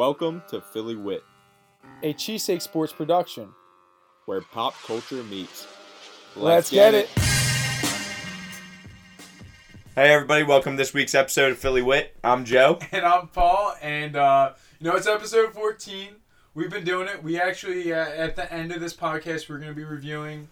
Welcome to Philly Wit, a cheesesteak sports production. where pop culture meets. Let's, get, it. Hey everybody, welcome to this week's episode of Philly Wit. I'm Joe. And I'm Paul, and uh, you know it's episode 14. We've been doing it. We actually, uh, at the end of this podcast, we're going to be reviewing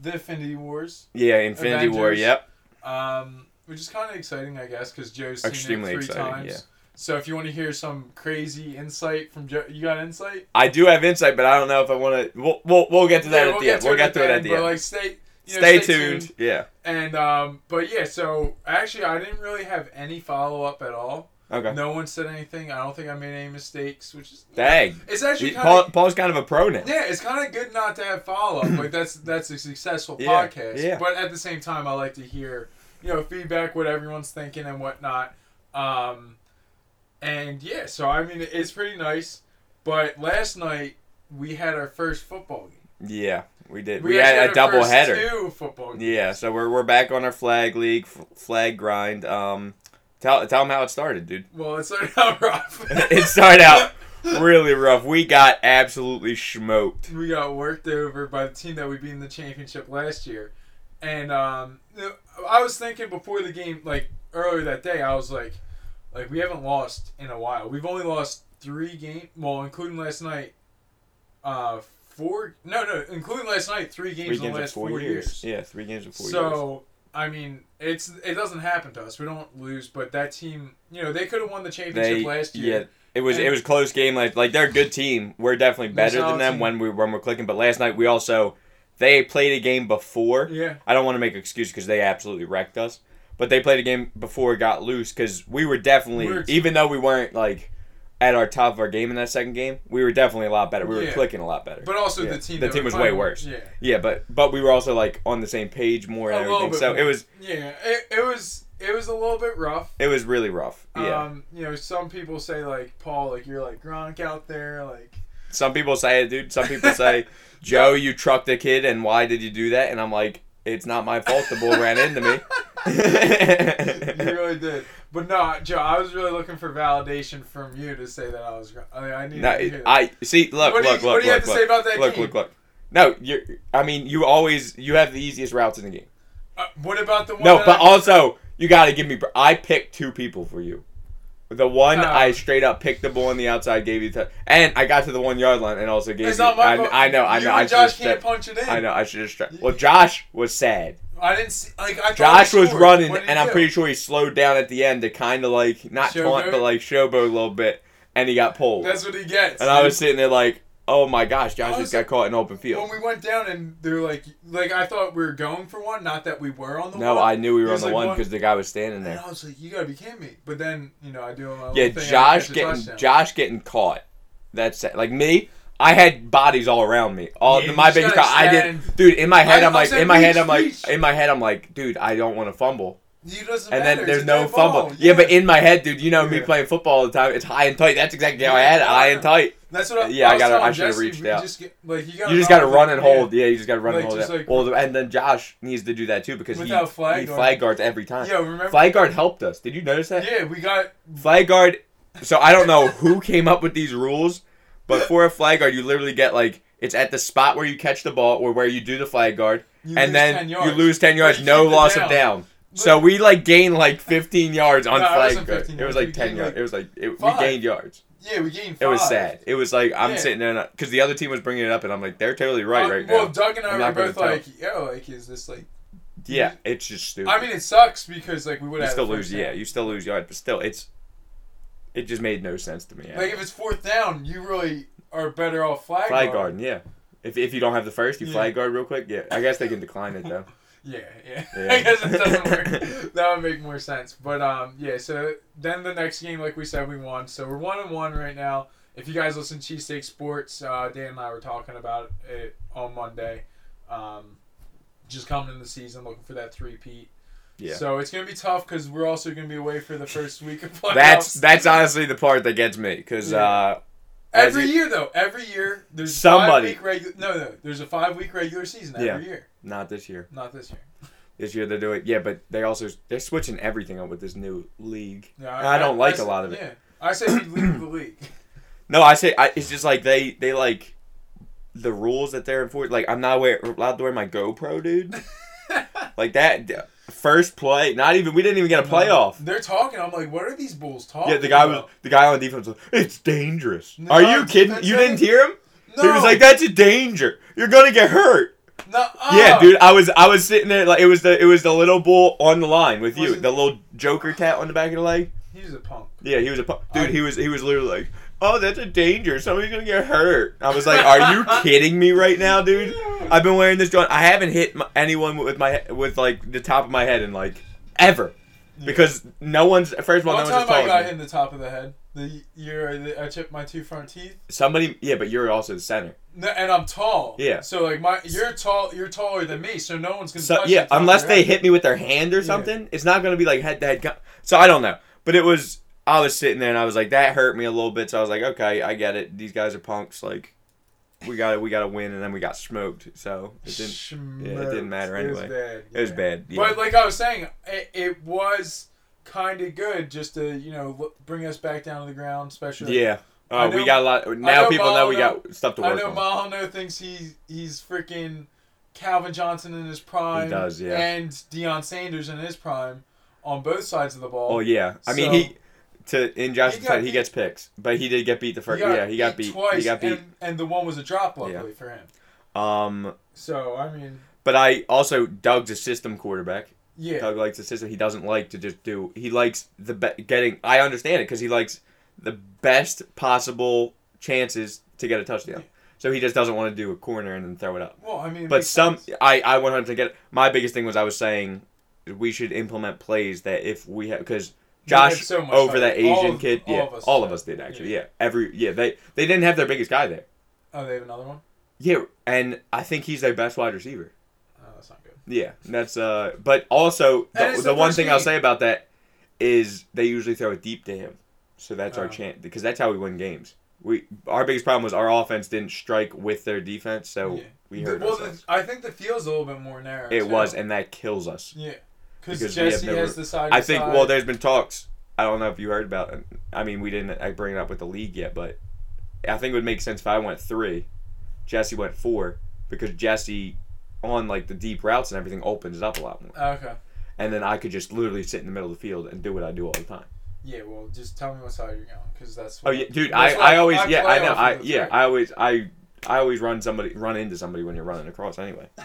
the Infinity Wars, Yeah, Infinity War, yep. um, which is kind of exciting, I guess, because Joe's seen Extremely it three exciting, times. yeah. So if you want to hear some crazy insight from Joe, you got insight? I do have insight, but I don't know if I want to. We'll, we'll, we'll get to that Yeah, at the end. We'll get to it at the but end. like stay, you know, stay, tuned. Yeah. And um, but yeah, so actually, I didn't really have any follow up at all. Okay. No one said anything. I don't think I made any mistakes, which is Dang. It's actually kind Paul, of Paul's kind of a pro now. yeah, it's kind of good not to have follow up. like that's that's a successful Yeah, podcast. yeah. But at the same time, I like to hear you know feedback, what everyone's thinking and whatnot. Um, and yeah, so I mean, it's pretty nice. But last night we had our first football game. Yeah, we did. We, actually had a our double header. Two football games. Yeah, so we're, we're back on our flag league, flag grind. Um, tell tell them how it started, dude. Well, it started out rough. it started out really rough. We got absolutely smoked. we got worked over by the team that we beat in the championship last year. And um, I was thinking before the game, like earlier that day, I was like, like we haven't lost in a while. We've only lost three games, well, including last night. Uh, four? No, no, including last night, three games Three in games the last four, four, years. Yeah, three games in four years. so I mean, it's it doesn't happen to us. We don't lose, but that team, you know, they could have won the championship They last year. yeah, it was And- it was close game. Like like they're a good team. We're definitely better than them team. when we when we're clicking. But last night we also they played a game before. Yeah. I don't want to make excuse because they absolutely wrecked us. But they played a game before it got loose because we were definitely We were- even though we weren't like at our top of our game in that second game, we were definitely a lot better. We were Yeah. clicking a lot better. But also Yeah. the team. The team was way worse. Yeah. yeah, but but we were also like on the same page more and A everything. So more. it was Yeah, it, it was it was a little bit rough. it was really rough. Yeah. Um, you know, some people say like Paul, like you're like Gronk out there, like Some people say it, dude. Some people say, Joe, you trucked a kid, and why did you do that? And I'm like, it's not my fault. The bull ran into me. you really did. But no, Joe, I was really looking for validation from you to say that I was. I, I need no, to. I see. Look, What do you- look, what look, do you have look, to look, say about that look, game? look, look. No, you're. I mean, you always you have the easiest routes in the game. Uh, what about the one? No, but I- also you got to give me. I picked two people for you. The one Oh. I straight up picked the ball on the outside, gave you the, and I got to the one yard line and also gave It's you. not my I. I know, I You know. and I Josh can't punch it in. I know. I should struck. Well, Josh was sad. I didn't see. Like I. Josh was running, What did he and I'm do? pretty sure he slowed down at the end to kind of like not taunt, but like showboat a little bit, and he got pulled. That's what he gets. and I was sitting there like, oh my gosh, Josh just got caught in open field. when we went down and they're like, like I thought we were going for one, not that we were on the No, one. No, I knew we were on the like, one because the guy was standing there. And. I was like, you gotta be kidding me. But then, you know, I do my Yeah, Josh getting. Josh getting caught. That's it. like me. I had bodies all around me. All Yeah, my biggest. I did, dude. In my head, I- I'm I like, in my head, I'm like, reach. in my head, I'm like, dude, I don't want to fumble. And matter. then there's it's no fumble. ball. Yeah, but in my head, dude, you know me playing football all the time. It's high and tight. That's exactly how I had it. High and tight. That's what I, Yeah, I was gotta- I should've reached out. Just get, like, you, You just got to run and hold. Yeah, you just got to run Like, and hold. like- well, and then Josh needs to do that too because he, flag he flag guards every time. Yeah, remember? Flag guard helped us. Did you notice that? Yeah, we got. Flag guard. So I don't know who came up with these rules, but for a flag guard, you literally get like it's at the spot where you catch the ball or where you do the flag guard, You and then you lose ten yards, no loss down. of down. So we like gained like 15 yards on No, flag guard. 15 It was like We 10 gained, yards. like, It was like it, we gained yards. Yeah, we gained. It was sad. It was like I'm Yeah. sitting there because the other team was bringing it up, and I'm like, they're totally right right well, now. Doug and I I'm were both like, yo, like, is this like? Yeah, it's just stupid. I mean, it sucks because like we would have still lose. Yeah, you still lose yards, but still, it's it just made no sense to me. Like if it's fourth down, you really are better off flag, flag guard. guard, yeah. If, if you don't have the first, you Yeah. flag guard real quick. Yeah, I guess they can decline it though. Yeah, yeah. Yeah. I guess it doesn't work. that would make more sense. But um, yeah. So then the next game, like we said, we won. So we're one and one right now. If you guys listen to Cheesesteak Sports, uh, Dan and I were talking about it on Monday. Um, just coming in the season, looking for that three peat. Yeah. So it's gonna be tough because we're also gonna be away for the first week of playoffs. That's that's honestly the part that gets me because Yeah. uh, every it- year though. Every year there's Somebody- five week regular. No, no. There's a five week regular season every Yeah. year. not this year. Not this year. This year they do it. Yeah, but they also they're switching everything up with this new league. Yeah, I don't like a a lot of it. Yeah, I say we leave the league. No, I say I, it's just like they they like the rules that they're enforcing. Like I'm not wear, allowed to wear my GoPro, dude. like that first play. Not even we didn't even get a playoff. They're talking. I'm like, what are these bulls talking? Yeah, the guy about? was the guy on defense. Was, it's dangerous. No, Are you kidding? You didn't hear him? No. He was like, "That's a danger. You're gonna get hurt." No, uh. Yeah, dude. I was I was sitting there like it was the it was the little bull on the line with you, it- the little Joker tat on the back of the leg. He was a punk. Yeah, he was a punk. dude. I- he was he was literally like, "Oh, that's a danger. Somebody's gonna get hurt." I was like, "Are you kidding me right now, dude?" I've been wearing this joint. I haven't hit my, anyone with my with like the top of my head in like ever because no one's first of all, One no time one's I got hit in the top of the head. The year I- I chipped my two front teeth. Somebody, yeah, but you're also the center. No, and I'm tall. Yeah. So like my, you're tall. You're taller than me, so no one's gonna. So touch yeah, the top of unless they head. hit me with their hand or something, it's not gonna be like head to head. So I don't know, but it was. I was sitting there and I was like, that hurt me a little bit. So I was like, okay, I get it. These guys are punks. Like, we got we got to win, and then we got smoked. So it didn't. yeah, it didn't matter It was anyway. bad. It was bad. Yeah. But like I was saying, it, it was kind of good just to you know bring us back down to the ground, especially. yeah. I Uh, we got a lot. Now know people know we got stuff to work. I know on. Thinks he's he's freaking Calvin Johnson in his prime. He does, yeah. And Deion Sanders in his prime on both sides of the ball. oh yeah. I mean he. To in Josh's He he gets picks, but he did get beat the first. yeah, he got beat. twice. he got beat. And, and the one was a drop, luckily for him. Um, So I mean, but I also Doug's a system quarterback. yeah, Doug likes the system. He doesn't like to just do. He likes the be- getting. I understand it because he likes the best possible chances to get a touchdown. Yeah. So he just doesn't want to do a corner and then throw it up. well, I mean, But some, sense. I I wanted to get. My biggest thing was I was saying we should implement plays that if we have because Josh so over that All Asian of- kid, all yeah, of us all of us did actually, Yeah. yeah. Every yeah they they didn't have their biggest guy there. Oh, they have another one. Yeah, and I think he's their best wide receiver. Oh, that's not good. Yeah, that's uh. But also, the, the the one thing I'll say about that is they usually throw it deep to him, so that's our Oh. chance because that's how we win games. We our biggest problem was our offense didn't strike with their defense, so Yeah. we The- hurt well, the, I think the field's a little bit more narrow. It too. was, and that kills us. yeah, because because we have Jesse no- has the side. I think. side. Well, there's been talks. I don't know if you heard about. it. I mean, we didn't. I bring it up with the league yet, but I think it would make sense if I went three, Jesse went four, because Jesse on like the deep routes and everything opens it up a lot more. Okay. and then I could just literally sit in the middle of the field and do what I do all the time. Yeah, well, just tell me what side you're going, because that's. Oh What, yeah, dude, that's I, I always yeah I know I yeah. I always I I always run somebody run into somebody when you're running across anyway.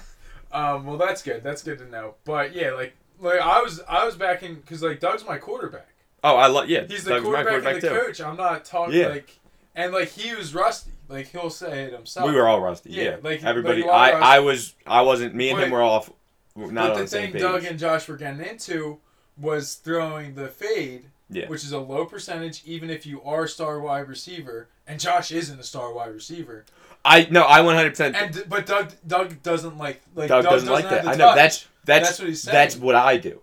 Um, well, that's good. That's good to know. But yeah, like, like I was, I was backing because like Doug's my quarterback. Oh, I love yeah. He's the Doug's my quarterback, and the too. coach. I'm not talking Yeah. like, and like he was rusty. Like he'll say it himself. We were all rusty. Yeah, Yeah, like- everybody. like I I was I wasn't. Me and But- him were off. Not but on the the same thing page. Doug and Josh were getting into was throwing the fade, Yeah. which is a low percentage, even if you are a star wide receiver. And Josh isn't a star wide receiver. I no I 100. percent And but Doug Doug doesn't like like Doug doesn't like that. I know that's that's That's what he's that's what I do.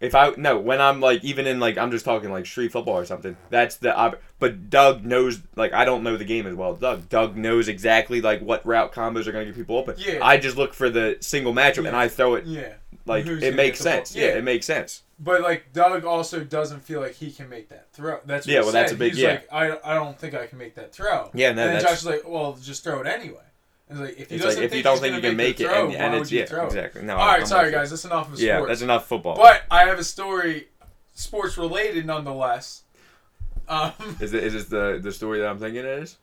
If I no when I'm like even in like I'm just talking like street football or something. That's the but Doug knows like I don't know the game as well. Doug Doug knows exactly like what route combos are gonna get people open. Yeah. I just look for the single matchup and I throw it Yeah. like Who's it makes get the ball. sense. Yeah. Yeah. it makes sense. But like Doug also doesn't feel like he can make that throw. That's what Yeah, well, that's said. a big- He's yeah. like, I, I don't think I can make that throw. Yeah, and then that's- Josh is like, well, just throw it anyway. It's like if It's like if you don't think you can make the it throw, and, and it's you yeah throw exactly. No, All right, I'm sorry guys, that's enough of sports. Yeah, that's enough football. But I have a story, sports related nonetheless. Um, is it is this the the story that I'm thinking it is?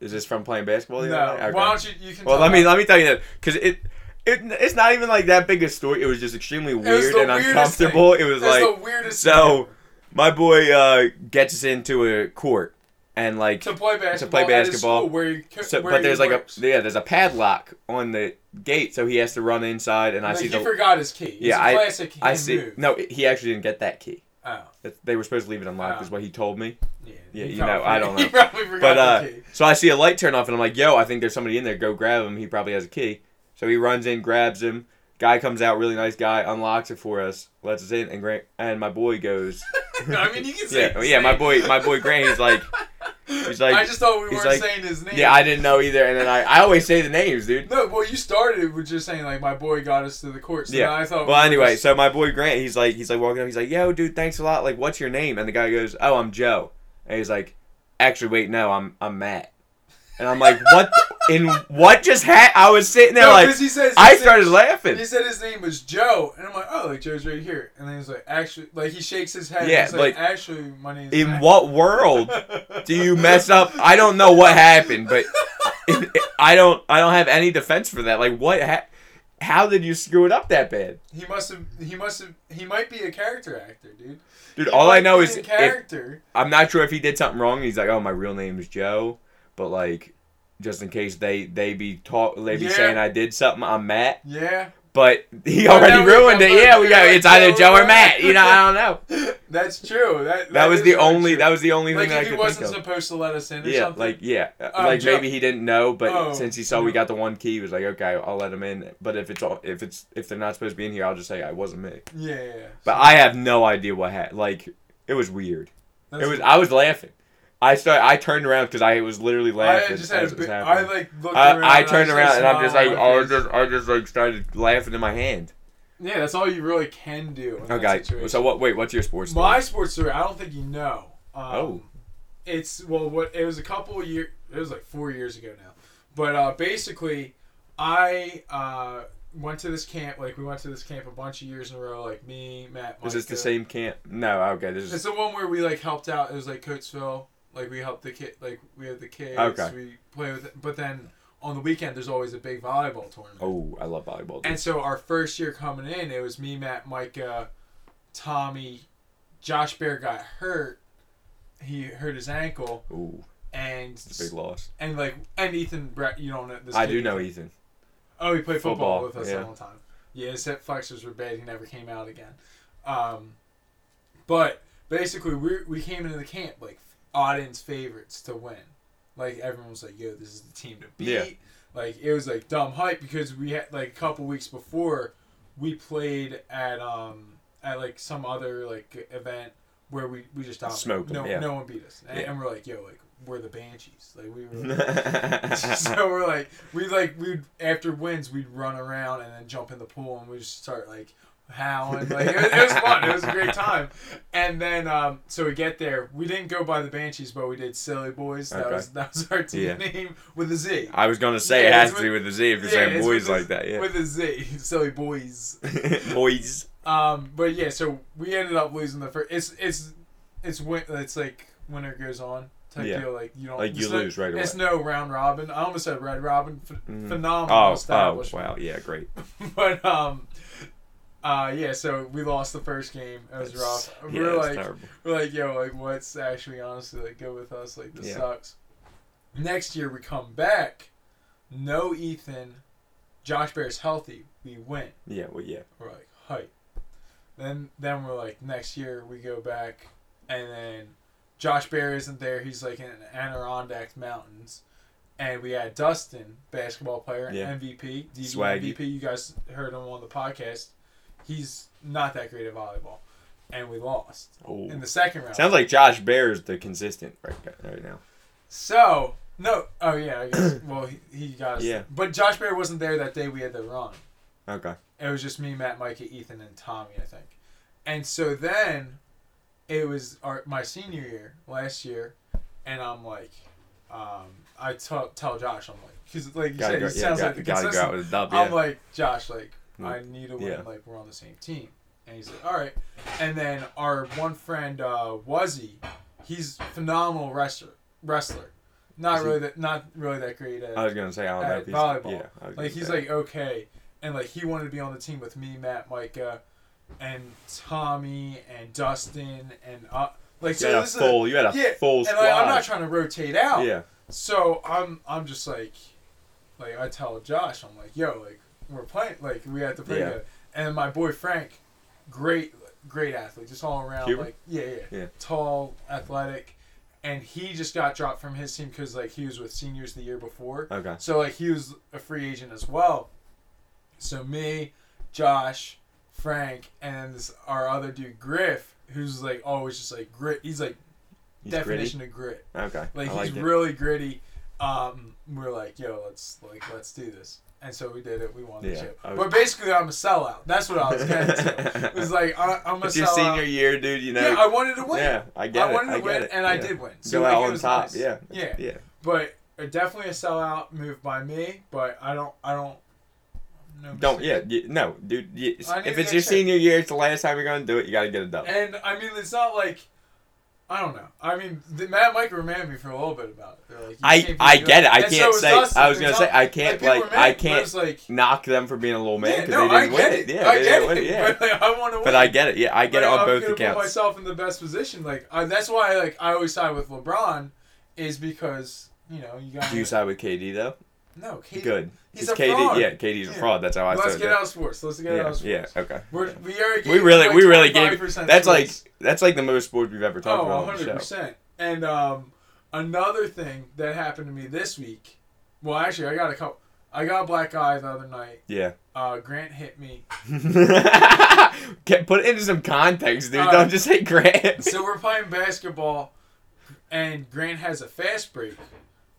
Is this from playing basketball? no? Okay. why don't you? You can. Well, let me let me tell you that because it, it it's not even like that big a story. It was just extremely weird and uncomfortable. It was like the weirdest. so- thing my boy uh, gets us into a court and like to play basketball. play basketball. where co- so, where but there's like works. a yeah there's a padlock on the gate, so he has to run inside and I see he the forgot his key. It's Yeah, a I- classic. I see Move. no he actually didn't get that key. Oh, They were supposed to leave it unlocked, Oh. is what he told me. yeah. Yeah, you know, I don't He know. probably forgot But the uh, key. so I see a light turn off, and I'm like, "Yo, I think there's somebody in there. Go grab him. He probably has a key." So he runs in, grabs him. Guy comes out, really nice guy, unlocks it for us, lets us in, and Grant and my boy goes, I mean, you can say. "Yeah, yeah." My boy, my boy Grant, he's like, he's like, I just thought we weren't like- saying his name. "Yeah, I didn't know either." And then I, I always say the names, dude. No, well, you started with just saying like my boy got us to the court. So Yeah. I thought. Well, we anyway, just- so my boy Grant, he's like, he's like walking up, he's like, "Yo, dude, thanks a lot. Like, what's your name?" And the guy goes, "Oh, I'm Joe." And he's like, actually, wait, no, I'm I'm Matt. And I'm like, what? in what just had? I was sitting there No, like, he says I started name- laughing. He said his name was Joe, and I'm like, oh, like Joe's right here. And then he's like, actually, like he shakes his head. Yeah, like, like, actually, my name's In Matt." what world do you mess up? I don't know what happened, but I don't. I don't have any defense for that. Like, what? Ha- how did you screw it up that bad, He must have. He must have. He might be a character actor, dude. dude? He All I know is a if, character. I'm not sure if he did something wrong. He's like, oh, my real name is Joe, but like, just in case they they be talk they be Yeah. saying I did something, I'm Matt. yeah, But he already ruined it. Yeah, we both. go. Yeah, It's either Joe or Matt. You know, I don't know. that's true. That That was the only. true. That was the only like thing I if he wasn't supposed to let us in or Yeah, something. like yeah, Um, like Joe- maybe he didn't know, but Oh, since he saw we got the one key, he was like, okay, I'll let him in. But if it's all, if it's if they're not supposed to be in here, I'll just say I wasn't me. yeah, yeah. yeah. But I have no idea what happened. Like it was weird. It was. I was laughing. I started. I turned around because I was literally I laughing just had a it was big, I like looked around. I, I and turned just around and I'm just like, oh, face. just, I just like started laughing in my hand. Yeah, that's all you really can do. Okay, situation. so what? Wait, what's your sports? story? My sports story, I don't think you know. Um, Oh. It's well, what it was a couple of years. It was like four years ago now. But uh, basically, I uh, went to this camp. Like we went to this camp a bunch of years in a row. Like me, Matt. Is this the same camp? No. Okay. This is. It's the one where we like helped out. It was like Coatesville. Like we help the kid. Like we have the kids. Okay. We play with. It. But then on the weekend, there's always a big volleyball tournament. oh, I love volleyball. dude. And so our first year coming in, it was me, Matt, Micah, Tommy, Josh Bear got hurt. He hurt his ankle, Ooh, and it's a big loss. and like and Ethan Brett, you don't know this. I do know Ethan. Oh, he played football, Football, with us yeah. a long time. Yeah, his hip flexors were bad. He never came out again. Um, but basically, we we came into the camp like Auden's favorites to win. Like everyone was like, "Yo, this is the team to beat." Yeah. Like it was like dumb hype because we had like a couple weeks before we played at um at like some other like event where we we just dominated. Smoked no yeah. no one beat us and, Yeah. and we're like yo like we're the banshees like we were so we're like we like we'd after wins we'd run around and then jump in the pool and we just start like howling like it, was- it was fun it was a great time and then um so we get there we didn't go by the banshees but we did silly boys that Okay. was that was our team Yeah. name with a z I was gonna say it has to be with- the Z if you're Yeah, saying boys a- like that. Yeah. with a z silly boys boys. um but yeah so we ended up losing the first it's it's it's win it's like winner goes on type Yeah. deal like you don't Like you it's no- lose right away. it's no round robin i almost said red robin Ph- Mhm. phenomenal Oh, oh, wow, yeah, great. but um uh yeah so we lost the first game. It was rough. yeah, were it's like terrible. we're like yo like what's actually honestly like go with us? Like this Yeah. sucks. Next year we come back. No ethan. Josh bear's healthy. We win. Yeah, well, yeah. we're like hype. Then then we're like next year we go back and then josh bear isn't there. He's like in the adirondack mountains. And we had dustin basketball player Yeah. mvp Swaggy. mvp you guys heard him on the podcast he's not that great at volleyball and we lost Oh. in the second round Sounds like Josh Bear is the consistent right, right now. so no oh yeah i guess well he, he got us Yeah. but josh bear wasn't there that day we had the run Okay. It was just me, Matt, Micah, Ethan, and Tommy, I think. And so then it was our my senior year last year, and I'm like, um, I tell tell Josh, I'm like, because like you Gotta said, go, he yeah, sounds got, like the gotta go consistent. out with a dub. I'm Yeah. like, Josh, like. I need a win, Yeah. like we're on the same team. And he's like, all right. And then our one friend uh, Wuzzy, he's phenomenal wrestler. Wrestler, not Is he- really that not really that great at I was gonna say I don't know if he's volleyball. yeah. Like he's say. like okay, and like he wanted to be on the team with me, Matt, Micah, and Tommy and Dustin and uh, like you so had a full. You had a yeah, full and like, I'm not trying to rotate out. yeah. So I'm I'm just like, like I tell Josh, I'm like, yo, like we're playing, like we had to play Yeah. together. And my boy Frank, great, great athlete, just all around, Cuban? like yeah, yeah, Yeah. tall, athletic, and he just got dropped from his team because like he was with seniors the year before. Okay. So like he was a free agent as well. So me, Josh, Frank, and this, our other dude Griff, who's like always just like grit. He's like He's definition of grit. Okay. Like I he's it. really gritty, um, we are like, yo, let's like let's do this. And so we did it. We won the Yeah, chip. Was- But basically, I'm a sellout. That's what I was getting to. It was like I, I'm a It's your senior year, dude. You know. yeah, I wanted to win. Yeah, I get it. I it. wanted to I win, it. and I did win. Go like, out on top. nice. Yeah. Yeah. Yeah. But uh, definitely a sellout move by me. But I don't. I don't. No Don't. Yeah. no, dude. if it's your senior year, it's the last time you're gonna do it. You gotta get it done. And I mean, it's not like. I don't know. I mean, the, Matt Mike reminded me for a little bit about it. Like, I I get it. I And can't was say. Dustin. I was gonna say I can't like mad, I can't like, knock them for being a little man yeah, because no, they I didn't get win it. it. Yeah, I they get didn't it. win it. Yeah. But like, I want to win. But I get it. Yeah, I get Like, it on I'm both gonna put myself in the best position. Like I, that's why like I always side with LeBron, is because you know you got. Do you side with KD though? No, KD. Good. He's a KD, fraud. yeah, KD's a fraud. That's how I said. Let's get out of sports. Let's get out Yeah, of yeah, okay. We're, we already We really, like we really gave. 25% That's like that's like the most sports we've ever talked Oh, about on 100%. And um, another thing that happened to me this week. Well, actually, I got a couple. I got a black eye the other night. Yeah. Uh, Grant hit me. Put it into some context, dude. Uh, Don't just say Grant. So we're playing basketball, and Grant has a fast break,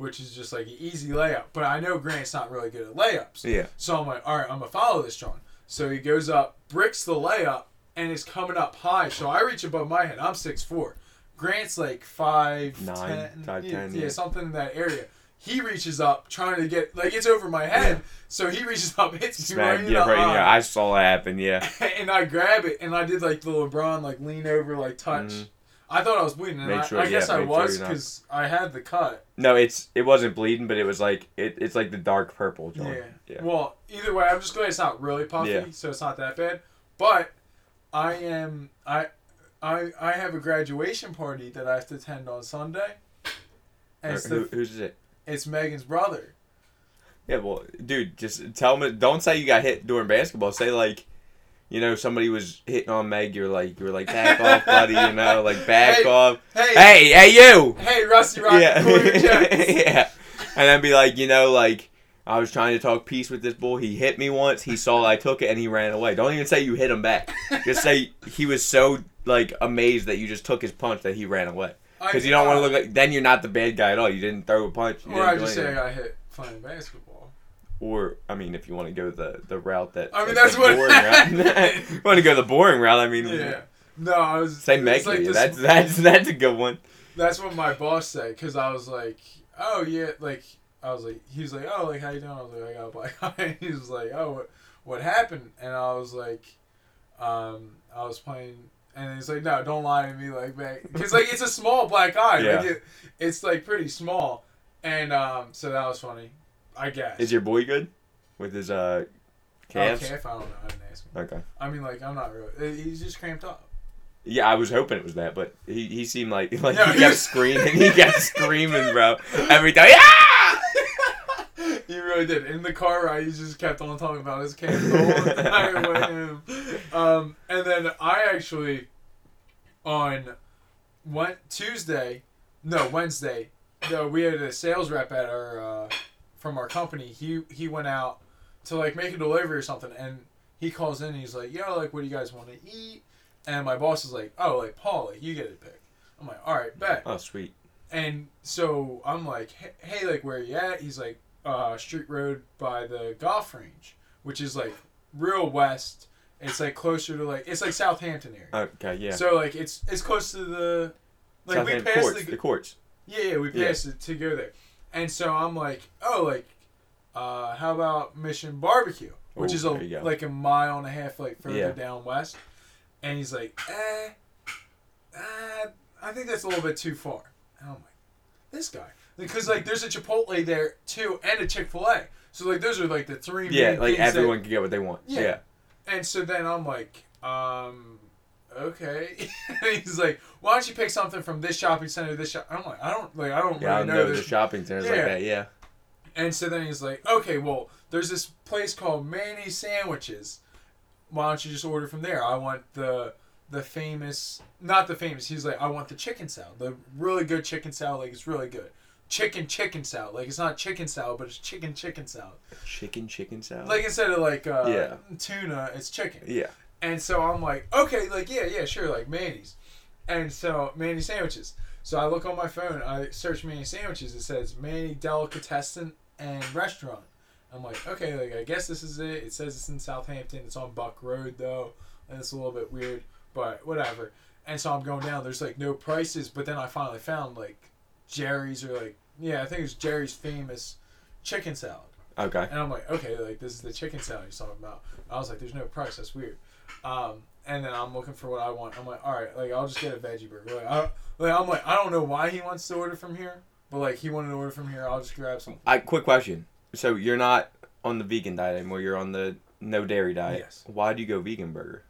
which is just like an easy layup. But I know Grant's not really good at layups. yeah. So I'm like, all right, I'm gonna follow this, John. So he goes up, bricks the layup, and it's coming up high. So I reach above my head. I'm six four. Grant's like five Nine, ten, five, yeah, ten, yeah, yeah. something in that area. He reaches up, trying to get like it's over my head. So he reaches up, hits me right Smack. in Yeah, the right. eye, Yeah, I saw it happen. Yeah. and I grab it, and I did like the LeBron like lean over, like touch. Mhm. I thought I was bleeding, and I, sure- I guess yeah, I sure was because I had the cut. No, it's it wasn't bleeding, but it was like it, it's like the dark purple. John. Yeah. Yeah. Well, either way, I'm just glad it's not really puffy, Yeah. so it's not that bad. But I am I I I have a graduation party that I have to attend on Sunday. And it's, Who, the, who's it? it's Megan's brother. Yeah, well, dude, just tell me. Don't say you got hit during basketball. Say like, you know, somebody was hitting on Meg. You're like, you're like, back off, buddy. You know, like back Hey, off. Hey, Hey, hey, you. hey, Rusty Rock, yeah, yeah. And then be like, you know, like I was trying to talk peace with this bull. He hit me once. He saw I took it and he ran away. Don't even say you hit him back. Just say he was so like amazed that you just took his punch that he ran away. Because you don't want to look like then you're not the bad guy at all. You didn't throw a punch. You Or I just say I got hit playing basketball. Or I mean, if you want to go the the route that I mean, like, that's what- route. want to go the boring route. I mean, Yeah. No, I was. say Meg. like this- that's that's that's a good one. That's what my boss said because I was like, oh yeah, like I was like, he was like, oh like how you doing? I was like, I got a black eye. He was like, oh what, what happened? And I was like, um, I was playing, and he's like, no, don't lie to me like because like it's a small black eye. Like Yeah. it, it's like pretty small, and um, so that was funny, I guess. Is your boy good with his uh calves? Oh, calf? I don't know. I didn't ask him. Okay. I mean, like I'm not really. He's just cramped up. Yeah, I was hoping it was that, but he, he seemed like like No, he he kept was- screaming. He kept screaming, bro. Every time. Yeah! he really did. In the car ride, he just kept on talking about his camp the whole entire way. Um, and then I actually, on one Tuesday, no Wednesday, no, we had a sales rep at our uh, from our company. He he went out to like make a delivery or something, and he calls in. and He's like, "Yo, like, what do you guys want to eat?" And my boss is like, "Oh, like Paul, like you get it pick." I'm like, "All right, bet." Oh, sweet. And so I'm like, hey, like, where you at? He's like, uh, Street Road by the golf range, which is like real west. It's like closer to like it's like Southampton area. Okay, yeah. So like it's it's close to the like we passed courts, the the courts. yeah yeah we Yeah. passed it to go there, and so I'm like oh like, uh, how about Mission Barbecue, which Ooh, is a like a mile and a half like further Yeah. down west, and he's like eh, uh, I think that's a little bit too far. And I'm like, this guy. Because like there's a Chipotle there too and a Chick fil A. So like those are like the three Yeah, main like things that- everyone can get what they want. Yeah. Yeah. and so then I'm like, um, okay. he's like, why don't you pick something from this shopping center, this shop? I'm like, I don't like I don't Yeah, I really know, know the shopping centers Yeah. like that. Yeah. And so then he's like, okay, well, there's this place called Manny Sandwiches. Why don't you just order from there? I want the the famous, not the famous. He's like, I want the chicken salad, the really good chicken salad. Like it's really good. Chicken chicken salad. Like it's not chicken salad, but it's chicken chicken salad. Chicken, chicken salad. Like instead of like uh, Yeah. tuna, it's chicken. yeah. And so I'm like, okay, like yeah, yeah, sure, like Manny's. And so Manny sandwiches. So I look on my phone. I search Manny sandwiches. It says Manny delicatessen and restaurant. I'm like, okay, like I guess this is it. It says it's in Southampton. It's on Buck Road though, and it's a little bit weird, but whatever. And so I'm going down. There's like no prices, but then I finally found like Jerry's or like yeah, I think it's Jerry's famous chicken salad. Okay. And I'm like, okay, like this is the chicken salad you're talking about. I was like, there's no price. That's weird. Um, and then I'm looking for what I want. I'm like, all right, like I'll just get a veggie burger. Like, I, like I'm like, I don't know why he wants to order from here, but like he wanted to order from here. I'll just grab some. I quick question. So you're not on the vegan diet anymore. You're on the no dairy diet. Yes. Why do you go vegan burger?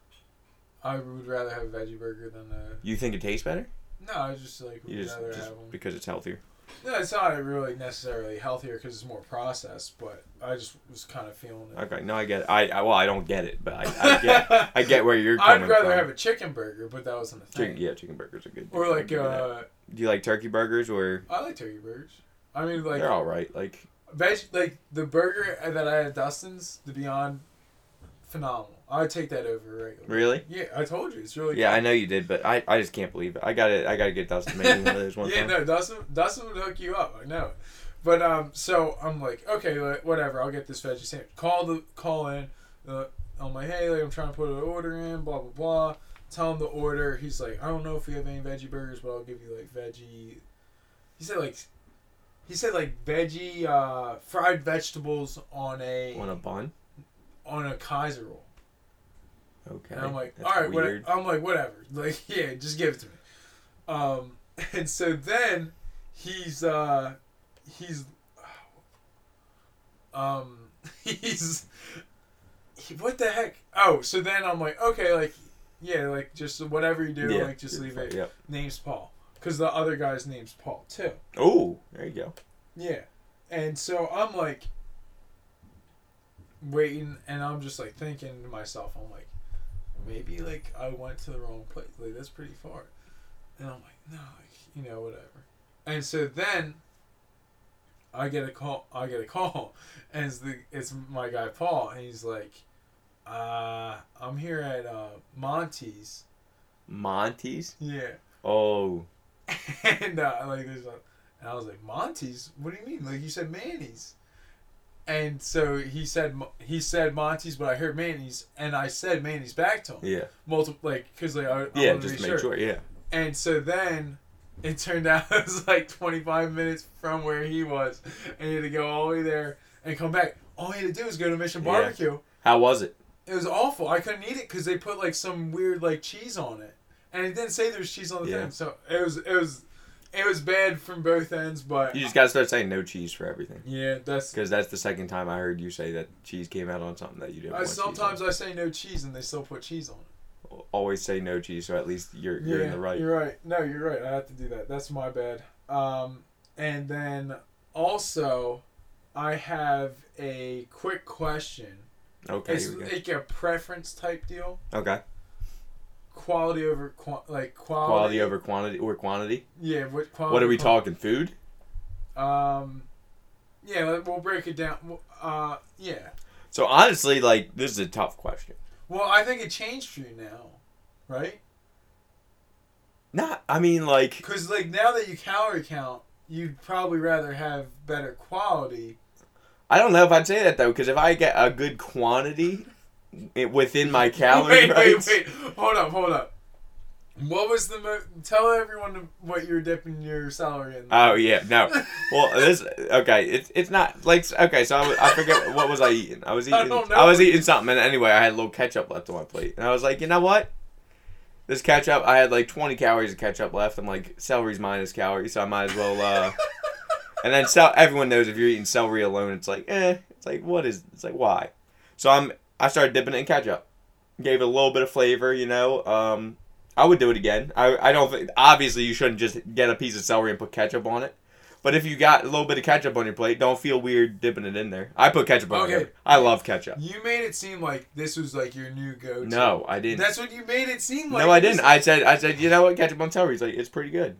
I would rather have a veggie burger than a. You think it tastes better? No, I just like would You just, rather just have them. because it's healthier. No, it's not really necessarily healthier because it's more processed, but I just was kind of feeling it. Okay. No, I get it. I, I well, I don't get it, but I, I get I get where you're coming I'd rather from. have a chicken burger, but that wasn't a thing. Chicken, yeah, chicken burgers are good. Or like, give uh, do you like turkey burgers or I like turkey burgers. I mean, like they're all right? Like veg, like the burger that I had at Dustin's, the Beyond, phenomenal. I take that over regular. really? Yeah, I told you it's really. Yeah, I know you did, but I, I just can't believe it. I got to I got to get Dustin making one of those one yeah, time. no, Dustin, Dustin would hook you up. I know. But um, so I'm like, okay, like, whatever. I'll get this veggie sandwich. Call the call in. Uh, I'm like, hey, like, I'm trying to put an order in. Blah blah blah. Tell him the order. He's like, I don't know if we have any veggie burgers, but I'll give you like veggie. He said like, he said like veggie uh, fried vegetables on a On a bun? On a Kaiser roll. Okay. And I'm like, That's all right, what. I'm like, whatever. Like, yeah, just give it to me. Um, and so then he's uh, he's um, he's he, what the heck? Oh, so then I'm like, okay, like, yeah, like just whatever you do, Yeah, like just leave it. Yep. Name's Paul, because the other guy's name's Paul too. Oh, there you go. Yeah. And so I'm like waiting and I'm just like thinking to myself, I'm like, maybe like I went to the wrong place. Like that's pretty far. And I'm like, no, like, you know, whatever. And so then I get a call I get a call and it's the it's my guy Paul and he's like, uh, I'm here at uh Monty's. Monty's? Yeah. Oh. and uh, like there's a, and I was like Monty's. What do you mean? Like you said Manny's. And so he said he said Monty's, but I heard Manny's, and I said Manny's back to him. Yeah. Multiple like because like I, I Yeah, just to make sure. Yeah. And so then it turned out it was like 25 minutes from where he was, and he had to go all the way there and come back. All he had to do was go to Mission Yeah. Barbecue. How was it? It was awful. I couldn't eat it because they put like some weird like cheese on it, and it didn't say there was cheese on the Yeah. thing. So it was it was it was bad from both ends. But You just got to start saying no cheese for everything. yeah, that's. Because that's the second time I heard you say that cheese came out on something that you didn't I, want sometimes I say no cheese and they still put cheese on it. Always say no cheese, so at least you're you're yeah, in the right. You're right. No, you're right. I have to do that. That's my bad. Um, and then also, I have a quick question. Okay. It's here we go. like a preference type deal. Okay. Quality over qua- like quality. Quality over quantity or quantity. Yeah. What quality? What are we qua- talking? Food? Um, yeah, we'll break it down. Uh, yeah. So honestly, like this is a tough question. Well, I think it changed for you now, right? Not. I mean, like Because like now that you calorie count, you'd probably rather have better quality. I don't know if I'd say that though, because if I get a good quantity i- within my calorie wait, wait, wait. Hold up, hold up. What was the mo- tell everyone what you're dipping your celery in? Oh yeah, no. Well, this okay. It's it's not like okay. So I, I forget what was I eating. I was I eating. know. I was eating something, and anyway, I had a little ketchup left on my plate, and I was like, you know what? This ketchup, I had like 20 calories of ketchup left. I'm like, celery's minus calories, so I might as well. uh And then cel- everyone knows if you're eating celery alone, it's like, eh. It's like, what is? It's like, why? So I'm. I started dipping it in ketchup. Gave it a little bit of flavor, you know. Um, I would do it again. I, I don't think obviously you shouldn't just get a piece of celery and put ketchup on it. But if you got a little bit of ketchup on your plate, don't feel weird dipping it in there. I put ketchup on Okay. I love ketchup. You made it seem like this was like your new go-to. No, I didn't. That's what you made it seem like. no, I didn't. I said I said you know what ketchup on celery. He's like it's pretty good.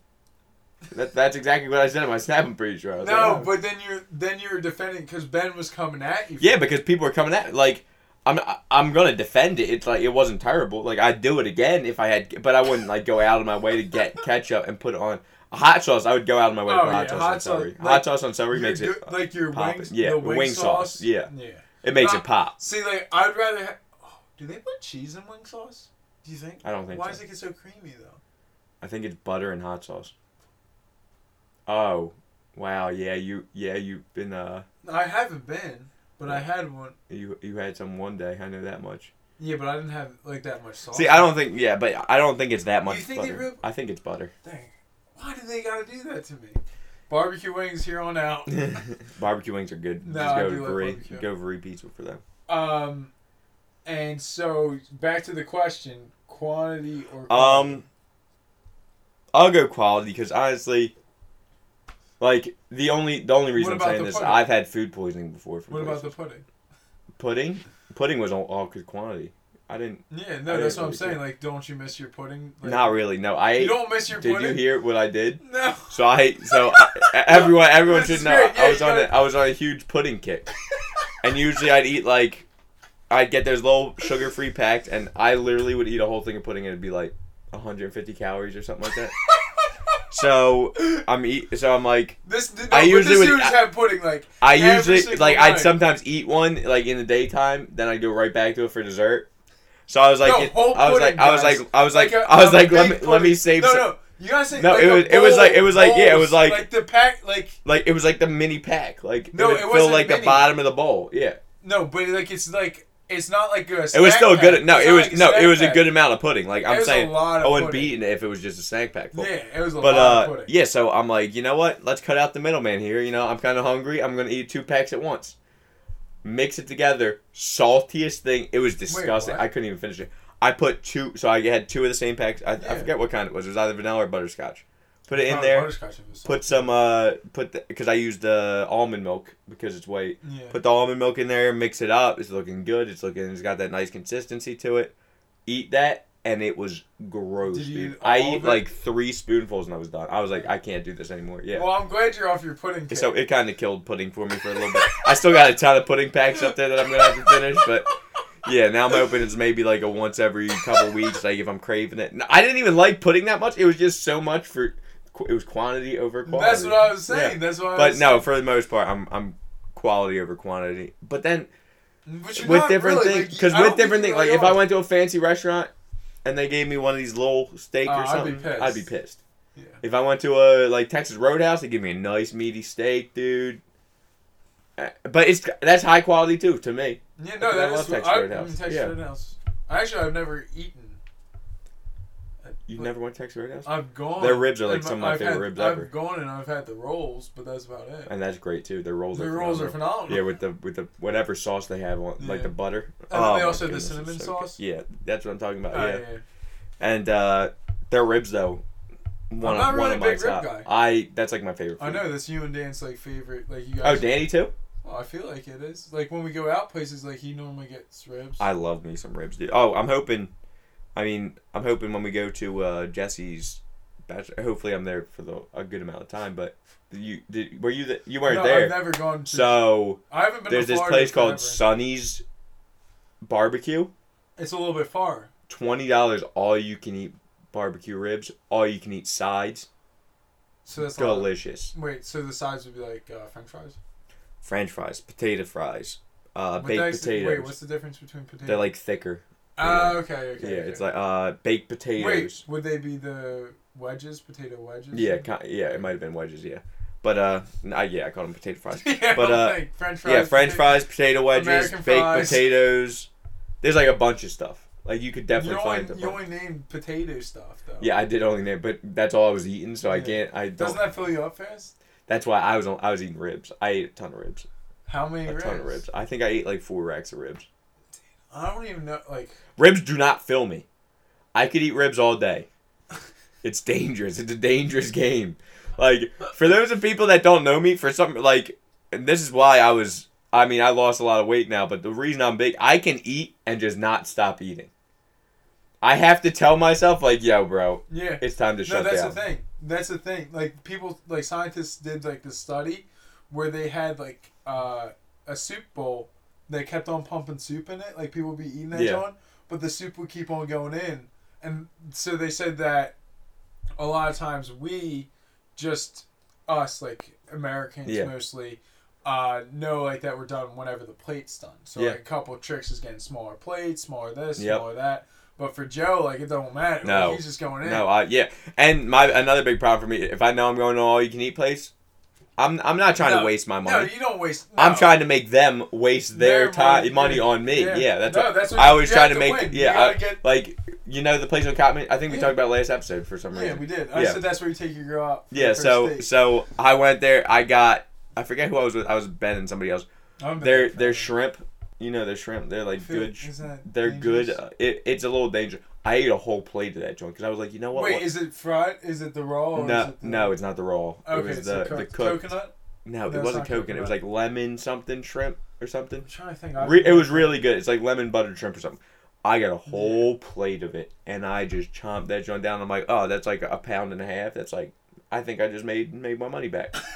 That, that's exactly what I said in my snap. I'm pretty sure. No, like, oh. but then you're then you're defending because Ben was coming at you. yeah, because people are coming at like. I'm I'm gonna defend it. It's like it wasn't terrible. Like I'd do it again if I had, but I wouldn't like go out of my way to get ketchup and put it on. Hot sauce, I would go out of my way Oh, for hot yeah, sauce hot on sauce, celery. like, hot sauce on celery makes good- it like your pop. wings. Yeah, the wing, wing sauce, sauce. yeah. yeah. it makes Nah, it pop. See, like I'd rather. Ha- oh, do they put cheese in wing sauce? Do you think? I don't think Why so. does it get so creamy though? I think it's butter and hot sauce. Oh, wow! Yeah, you yeah you've been uh I haven't been, but I had one. you you had some one day. I know that much. Yeah, but I didn't have like that much salt. See, I don't think yeah, but I don't think it's that much You think butter. real- I think it's butter. Dang. Why do they gotta do that to me? Barbecue wings here on out. barbecue wings are good. No, Just I go do to like barbecue. Go Brie pizza for them. Um, and so back to the question: quantity or quality? Um, I'll go quality because honestly, like the only the only reason I'm saying this, pudding? I've had food poisoning before. From What about the pudding? pudding? Pudding was all, all good quantity. I didn't. Yeah, no, that's didn't what I'm saying. care. Like, don't you miss your pudding? Like, Not really. No, I You don't miss your Did pudding. you hear what I did? No. So I so I, everyone everyone should know. Yeah, I was on a, gotta- I was on a huge pudding kick, and usually I'd eat like I'd get those little sugar free packs, and I literally would eat a whole thing of pudding, and it'd be like 150 calories or something like that. so I'm eat so I'm like This no, I usually would- I- had pudding like I usually like I'd sometimes eat one like in the daytime, then I'd go right back to it for dessert. So I was like, No, it- I was like, pudding, I was like, I was like, a- I was like, let me big let me save. No, some, no, you gotta say No, like it was- it was like- it bowl- was like- yeah, it was like- like the pack like Like it was like the mini pack, like No, would it wasn't like the bottom of the bowl. Yeah, no, but like it's like it's not like a. it was still good. No, it was like no, it was a good amount of pudding. Like I'm was a saying, lot of I wouldn't pudding. be eating it if it was just a snack pack full. Yeah, it was a But lot uh, of pudding. yeah, so I'm like, you know what? Let's cut out the middleman here. You know, I'm kind of hungry. I'm gonna eat two packs at once. Mix it together. Saltiest thing. It was disgusting. what? I couldn't even finish it. I put two. So I had two of the same packs. I, I Yeah. forget what kind it was. It was either vanilla or butterscotch. Put it in there. butterscotch if it was Put some. Uh, put because I used uh, almond milk because it's white. Yeah. Put the almond milk in there. Mix it up. It's looking good. It's looking. It's got that nice consistency to it. Eat that. And it was gross, Did you dude. I eat like three spoonfuls and I was done. I was like, I can't do this anymore. Yeah. Well, I'm glad you're off your pudding. Kick. So it kind of killed pudding for me for a little bit. I still got a ton of pudding packs up there that I'm gonna have to finish, but yeah, now I'm hoping it's maybe like a once every couple weeks, like if I'm craving it. I didn't even like pudding that much. It was just so much for. It was quantity over quality. That's what I was saying. Yeah. That's what I But no, for the most part, I'm I'm quality over quantity. But then. But with different really, things, because don't with different things, you like if I went to a fancy restaurant and they gave me one of these little steak Oh, or I'd be something, pissed. I'd be pissed. Yeah. If I went to a like Texas Roadhouse, they give me a nice meaty steak, dude. Uh, But it's that's high quality too to me. Yeah, no, I that love is. Texas I, I Roadhouse. mean, Texas Yeah. Roadhouse. Actually, I've never eaten. You've never went to Texas Roadhouse, I've gone. Their ribs are, like, some of my I've favorite had- ribs I've ever. gone and I've had the rolls, but that's about it. and that's great too. Their rolls the are rolls are phenomenal. phenomenal. Yeah, with the with the whatever sauce they have on, like the butter. And oh, they also have the goodness, it's cinnamon so sauce? good. Yeah, that's what I'm talking about. Oh, yeah. yeah. and uh, their ribs though. One not of, really one a big rib guy. I that's like my favorite. I know that's you and Dan's like favorite. Like you guys. Oh. Danny too. Well, I feel like it is. Like when we go out places, like he normally gets ribs. I love me some ribs, dude. Oh, I'm hoping. I mean, I'm hoping when we go to uh, Jesse's, bachelor, hopefully I'm there for the a good amount of time. But you did were you the, you weren't no, there? I've never gone. To, so I haven't been. there's this place called. Sonny's Barbecue. It's a little bit far. Twenty dollars, all you can eat barbecue ribs, all you can eat sides, So that's a lot of- delicious. Wait, so the sides would be like uh, French fries. French fries, potato fries, uh, baked potatoes. Wait, what's the difference between potatoes? They're like thicker. Ah, okay, okay. yeah, okay. it's like uh baked potatoes. Wait, would they be the wedges, potato wedges? Yeah, ki- yeah, it might have been wedges. Yeah, but uh, I- yeah, I called them potato fries. yeah, But, uh, like French fries. yeah, French potato- fries, potato wedges, American baked fries. potatoes. There's like a bunch of stuff. Like you could definitely you find only, you only named potato stuff though. Yeah, I did only name, but that's all I was eating, so I can't. I don't. Doesn't that fill you up fast? That's why I was on, I was eating ribs. I ate a ton of ribs. How many A ribs? ton of ribs. I think I ate like four racks of ribs. I don't even know. Like, Ribs do not fill me. I could eat ribs all day. It's dangerous. It's a dangerous game. Like for those of people that don't know me, for some like, and this is why I was. I mean, I lost a lot of weight now, but the reason I'm big, I can eat and just not stop eating. I have to tell myself like, yo, bro, yeah. it's time to No, shut that's down. the thing. That's the thing. Like people, like scientists did like the study where they had like uh, a soup bowl that kept on pumping soup in it. Like people would be eating that Yeah. John, but the soup would keep on going in, and so they said that a lot of times we just us like Americans Yeah. mostly uh know like that we're done whenever the plate's done. So Yeah. like a couple of tricks is getting smaller plates, smaller this, Yep. smaller that. But for Joe, like it don't matter. No. He's just going in. No, I yeah, and my another big problem for me if I know I'm going to all you can eat place, I'm I'm not trying No, to waste my money. No, you don't waste. No. I'm trying to make them waste their, Their time money, money on me. Yeah, that's no, what, that's what I always try to make. win. Yeah, I- get, like you know the place on Cottman. I think we Yeah. talked about last episode for some reason. yeah, we did. I Yeah. said that's where you take your girl out. Yeah, so date. so I went there. I got I forget who I was with. I was Ben and somebody else. I'm been Their there for their shrimp, you know, their shrimp. They're like good. They're good. uh, It, it's a little dangerous. I ate a whole plate of that joint because I was like, you know what? Wait, what- is it fried? Is it the raw? Or is no, it the... no, it's not the raw. Okay, it was the the, the cooked coconut. No, No, it wasn't not coconut. It was like lemon something shrimp or something. I'm trying to think. Re- it was really good. It's like lemon buttered shrimp or something. I got a whole plate of it, and I just chomped that joint down. I'm like, oh, that's like a pound and a half. That's like, I think I just made made my money back,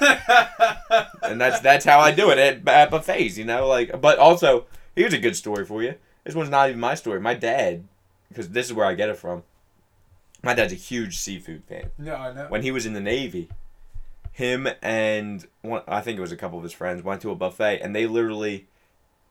and that's that's how I do it at, at buffets, you know. Like, but also, here's a good story for you. This one's not even my story. My dad, because this is where I get it from. My dad's a huge seafood fan no, I know. when he was in the Navy, him and one, I think it was a couple of his friends went to a buffet and they literally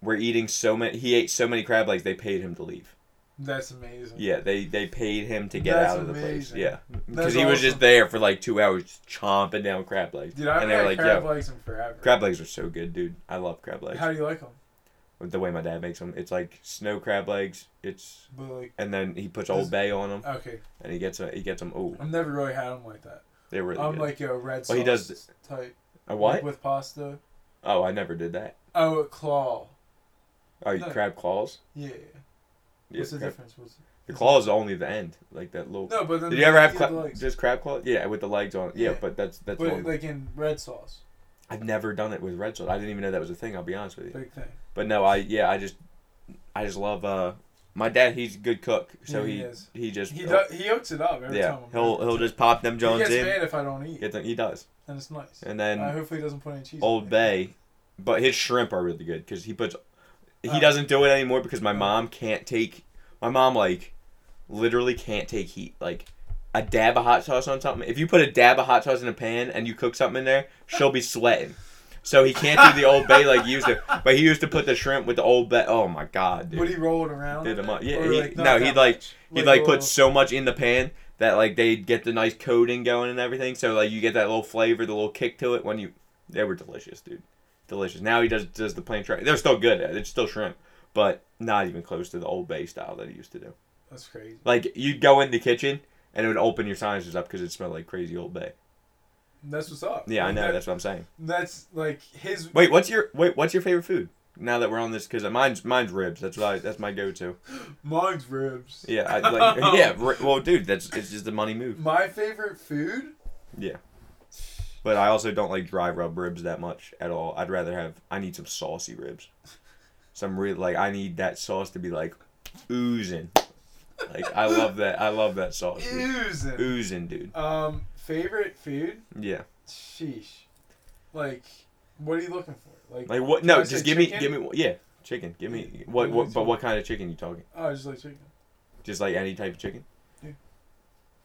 were eating so many. He ate so many crab legs they paid him to leave. That's amazing. Yeah, they they paid him to get That's out of the place. Yeah, because he was just there for like two hours just chomping down crab legs. Dude, I and they were like, crab "Yo, legs in forever. crab legs are so good, dude. I love crab legs. How do you like them? The way my dad makes them, it's like snow crab legs. It's like, and then he puts Old Bay on them okay, and he gets a, he gets them. Oh, I've never really had them like that. they're really I'm good. like a red sauce Well, he does- type. a what? like with pasta. Oh, I never did that. Oh, a claw. Oh, you No. crab claws. Yeah. Yeah, What's the crab- difference? What's The claw is only the end, like that little. No, but then Did you ever have cla- legs. just crab claw? Yeah, with the legs on. Yeah, Yeah. but that's that's. But like in red sauce, I've never done it with red sauce. I didn't even know that was a thing. I'll be honest with you. big thing. But no, I yeah, I just, I just love. uh My dad, he's a good cook, so Yeah, he he he, just He does, he hooks it up every yeah time. I'm he'll there. he'll just pop them He Jones gets in. mad if I don't eat, Get them, he does, and it's nice. and then I hopefully he doesn't put any cheese. Old on it. Bay, but his shrimp are really good because he puts. He Oh. doesn't do it anymore because my Oh. mom can't take. My mom like, literally can't take heat. Like, a dab of hot sauce on something. If you put a dab of hot sauce in a pan and you cook something in there, she'll be sweating. So he can't do the Old Bay like he used to. But he used to put the shrimp with the Old Bay. Oh my god, dude. Would he roll it around? Did them up. Yeah, he- like, no, he'd, like-? He'd like a put so much in the pan that like they'd get the nice coating going and everything. So like you get that little flavor, the little kick to it when you. They were delicious, dude. Delicious. Now he does does the plain tray. They're still good. It's still shrimp, but not even close to the Old Bay style that he used to do. That's crazy. Like you'd go in the kitchen and it would open your sinuses up because it smelled like crazy Old Bay. That's what's up. Yeah, I know. that- That's what I'm saying. That's like his. Wait, what's your wait? What's your favorite food? Now that we're on this, because mine's mine's ribs. That's what I, that's my go-to. Mine's ribs. Yeah, I, like yeah. ri- Well, dude, that's it's just the money move. My favorite food. Yeah, but I also don't like dry rub ribs that much at all. I'd rather have. I need some saucy ribs. Some real like I need that sauce to be like oozing. Like I love that. I love that sauce. dude. Oozing. Oozing, dude. Um, favorite food? Yeah. Sheesh. Like, what are you looking for? Like, Like what? No, just give me, give me. Yeah, chicken. Give me what? what What? are you But what kind of chicken you talking? oh, I just like chicken. Just like any type of chicken. Yeah.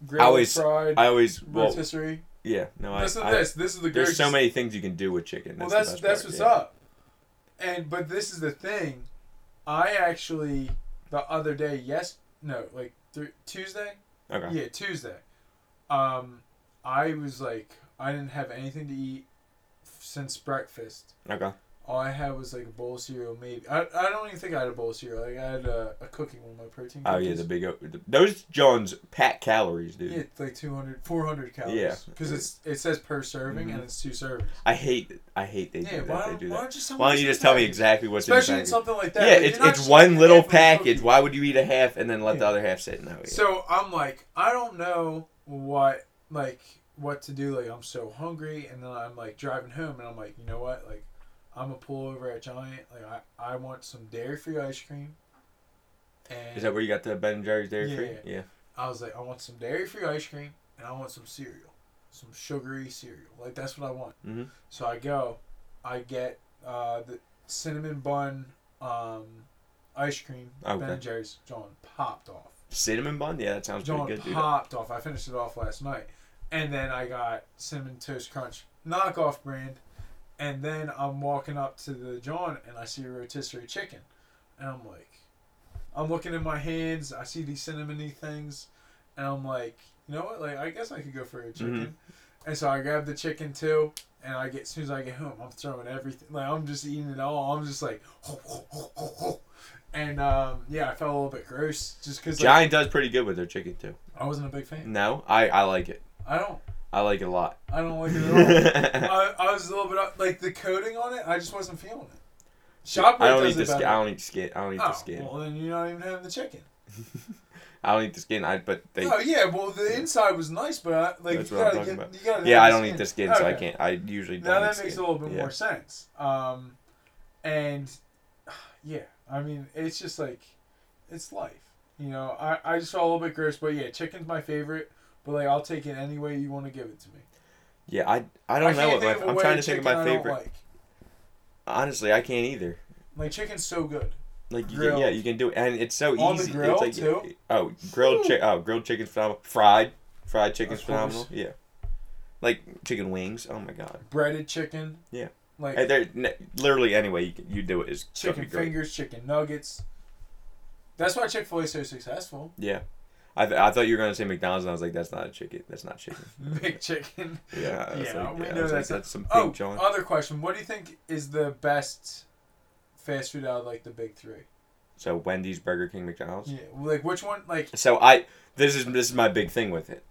Grilled, always- fried, I always. Well, rotisserie. yeah. No, I. I this. This is the there's so many things you can do with chicken. Well, That's that's what's part, up. And but this is the thing. I actually the other day, yes, no, like th- Tuesday. yeah. Okay. Yeah, Tuesday. Um, I was like, I didn't have anything to eat since breakfast. Okay. All I had was like a bowl of cereal, maybe. I, I don't even think I had a bowl of cereal. Like I had a, a cookie one, my protein. Oh yeah, the big. the- Those Jones pack calories, dude. Yeah, it's like 200, 400 calories. Yeah. Because it's it says per serving Mhm. and it's two servings. I hate. I hate they Yeah, do why that. They don't, why that. don't you Why don't you just tell me exactly what's Especially in in something like that. Yeah, Like, it's it's one little half of the package. Why would you eat a half and then let the other half sit? No. Yeah. So I'm like, I don't know what like what to do. Like I'm so hungry, and then I'm like driving home, and I'm like, you know what? Like I'm gonna pull over at Giant. Like I, I want some dairy free ice cream. And Is that where you got the Ben and Jerry's Dairy Yeah. Free? Yeah. I was like, I want some dairy free ice cream, and I want some cereal, some sugary cereal. Like that's what I want. Mhm. So I go, I get uh, the cinnamon bun um, ice cream. Ben and Jerry's. John popped off. Cinnamon bun? Yeah, that sounds John pretty good, dude. popped off. I finished it off last night. And then I got cinnamon toast crunch knockoff brand, and then I'm walking up to the John and I see a rotisserie chicken, and I'm like, I'm looking in my hands, I see these cinnamony things, and I'm like, you know what, like I guess I could go for a chicken, and so I grab the chicken too. And I get as soon as I get home, I'm throwing everything. Like I'm just eating it all. I'm just like, and um, yeah, I felt a little bit gross just because like, Giant does pretty good with their chicken too. I wasn't a big fan. No, I I like it. I don't. I like it a lot. I don't like it at all. I, I was a little bit like the coating on it. I just wasn't feeling it. ShopRite I don't does eat it the skin. better. I don't eat the skin. I don't eat oh, the skin. well then you're not even having the chicken. I don't eat the skin. I but they. oh yeah, well the inside was nice, but I, like That's you what I'm gotta talking get, about. you gotta. yeah, I don't eat the skin, so I Okay. can't. I usually don't. Now eat that skin. makes a little bit Yeah. more sense. Um, and yeah, I mean it's just like it's life. You know, I I just felt a little bit gross, but yeah, chicken's my favorite. But like I'll take it any way you want to give it to me. Yeah, I I don't know can't what my. think of a I'm trying to think of my favorite. Like. Honestly, I can't either. like chicken's so good. Like you can, yeah, you can do it, and it's so On the easy. grill, it's like, too? Oh, grilled chicken. Oh, grilled chicken's phenomenal. Fried, fried chicken's phenomenal. Yeah, like chicken wings. Oh my god. Breaded chicken. Yeah. Like Hey, there, n- literally any way you can, you do it is chicken fingers, chicken nuggets. That's why Chick Fil A is so successful. Yeah, I, th- I thought you were gonna say McDonald's, and I was like, that's not a chicken. That's not chicken. Big chicken. Yeah, Yeah, like, we yeah, know like, that's a- that's some Oh, John. other question. What do you think is the best fast food out of like the big three? So Wendy's, Burger King, McDonald's. Yeah, like which one? Like So I this is this is my big thing with it.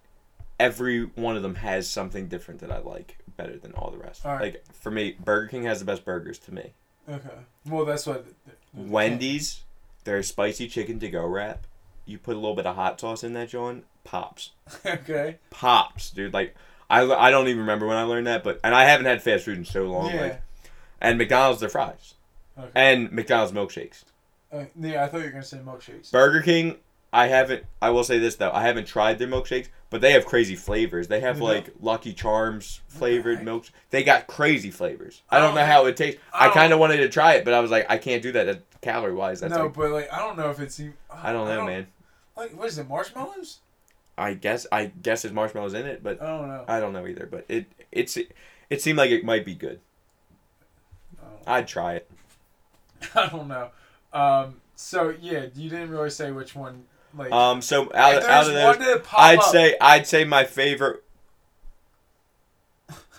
Every one of them has something different that I like better than all the rest. All right. Like for me, Burger King has the best burgers to me. okay, well that's what. Wendy's, their spicy chicken to go wrap. You put a little bit of hot sauce in that, John. Pops, okay. pops, dude. Like I, I don't even remember when I learned that, but and I haven't had fast food in so long. Yeah. Like, and McDonald's their fries, Okay. and McDonald's milkshakes. Uh, yeah, I thought you were gonna say milkshakes. Burger King, I haven't. I will say this though, I haven't tried their milkshakes, but they have crazy flavors. They have like Lucky Charms flavored heck? milk. They got crazy flavors. I I don't don't know how it tastes. I I, kind of wanted to try it, but I was like, I can't do that. that calorie wise, that's no, like, but like I don't know if it's. even- I don't know, man. Like what is it? Marshmallows? I guess I guess there's marshmallows in it, but I don't know. I don't know either. But it it's it seemed like it might be good. Don't, I'd try it. I don't know. Um. So yeah, you didn't really say which one. Like Um, so out, out of those, one that pop I'd up, say I'd say my favorite.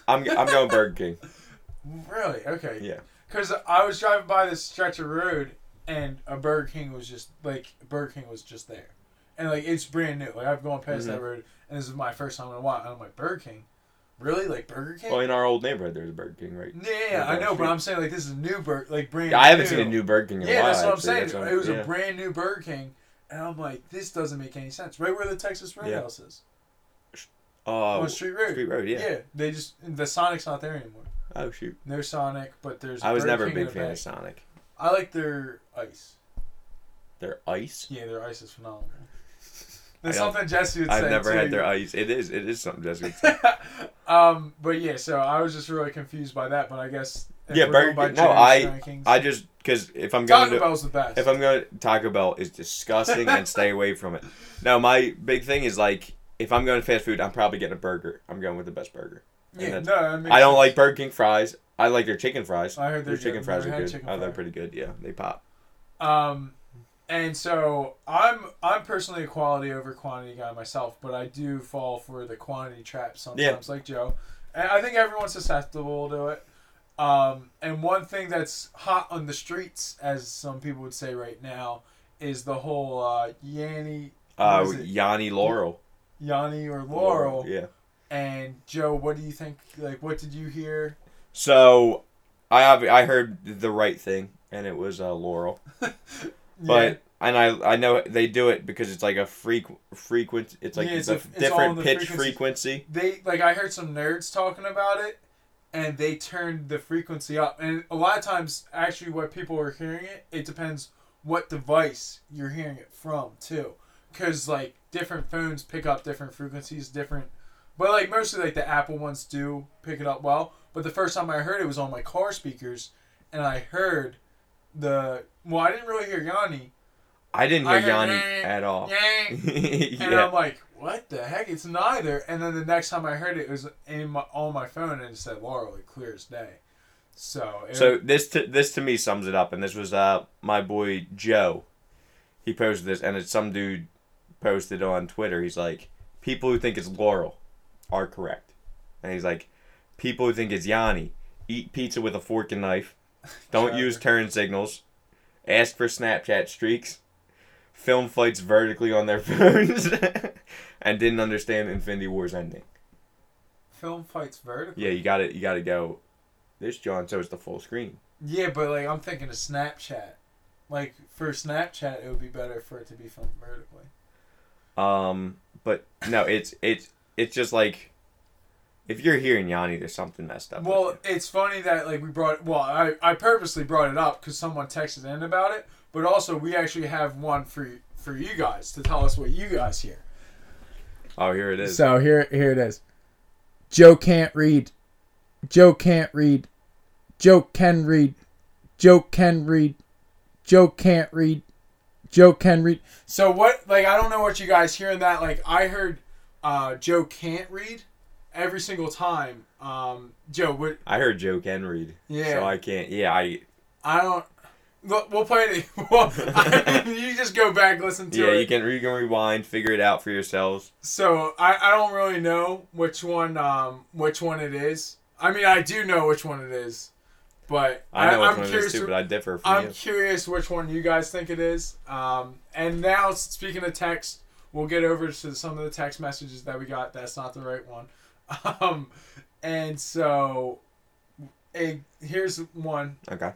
I'm I'm going Burger King. Really? Okay. Yeah. Because I was driving by this stretch of road and a Burger King was just like Burger King was just there, and like it's brand new. Like I've gone past that Mhm. road and this is my first time in a while. And I'm like Burger King, really? Like Burger King? Well, in our old neighborhood, there's a Burger King, right? yeah, yeah, I know, but. I'm saying like this is a new Burger, like brand. Yeah, I haven't new. seen a new Burger King in a Yeah, while. that's what I'm actually. saying. What it was yeah. a brand new Burger King, and I'm like, this doesn't make any sense. Right where the Texas Yeah. Roadhouse is Oh, on Street Road. Street Road, yeah. Yeah, they just the Sonic's not there anymore. Oh shoot. No Sonic, but there's. I was Burger never a big fan of Sonic. I like their ice. Their ice. Yeah, their ice is phenomenal. I something Jesse would say. I've never too. had their ice. It is. It is something Jessica. would say. um, but yeah, so I was just really confused by that. But I guess Yeah, Burger King- no, I- rankings- I just because if I'm going to Taco Bell's the best. if I'm going to Taco Bell is disgusting and stay away from it. No, my big thing is like if I'm going to fast food, I'm probably getting a burger. I'm going with the best burger. yeah, no, I don't like Burger King fries. I like their chicken fries. I heard Their chicken fries are good. chicken Oh, they're pretty good. Yeah, they pop. Um, and so I'm I'm personally a quality over quantity guy myself, but I do fall for the quantity trap sometimes, like Joe. And I think everyone's susceptible to it. Um, and one thing that's hot on the streets, as some people would say right now, is the whole uh, Yanni, Uh, What is it? Yanni Laurel. Yanni or Laurel. Yeah. And Joe, what do you think? Like, what did you hear? So, I I heard the right thing, and it was uh, Laurel. But and I I know they do it because it's like a freq frequent. It's like Yeah, it's, a, it's different the pitch frequency. frequency. they like I heard some nerds talking about it, and they turned the frequency up. And a lot of times, actually, what people are hearing it, it depends what device you're hearing it from too, because like different phones pick up different frequencies, different. But like mostly like the Apple ones do pick it up well. But the first time I heard it was on my car speakers, and I heard the well, I didn't really hear Yanni. I didn't I hear heard Yanni at all. Yang. And yeah. I'm like, what the heck? It's neither. And then the next time I heard it, it was in my, on my phone and it said Laurel, like clear as day. So, it, So this to, this to me sums it up, and this was uh my boy Joe. He posted this, and it's some dude posted on Twitter. He's like, people who think it's Laurel are correct, and he's like, people who think it's Yanni eat pizza with a fork and knife, don't use turn signals, ask for Snapchat streaks, film fights vertically on their phones, and didn't understand Infinity War's ending. film fights vertically. Yeah, you got to You got to go. This John, so it's the full screen. Yeah, but like I'm thinking of Snapchat. Like for Snapchat, it would be better for it to be filmed vertically. Um, but no, it's it's it's just like if you're hearing Yanni, there's something messed up. Well, it's funny that like we brought. Well, I I purposely brought it up because someone texted in about it, but also we actually have one for for you guys to tell us what you guys hear. oh, here it is. So here here it is. Joe can't read. Joe can't read. Joe can read. Joe can read. Joe can't read. Joe can read. So what like I don't know what you guys hear in that. Like I heard uh Joe can't read every single time. Um Joe what I heard Joe can read. Yeah. So I can't. Yeah, I I don't Look, we'll play it. Well, I you just go back, listen to yeah. it. You can you can rewind, figure it out for yourselves. So I, I don't really know which one um which one it is. I mean I do know which one it is, but I know I, which am one it curious. is too, but I differ from I'm you. curious which one you guys think it is. Um, and now speaking of text, we'll get over to some of the text messages that we got. That's not the right one. Um, and so, a here's one. Okay.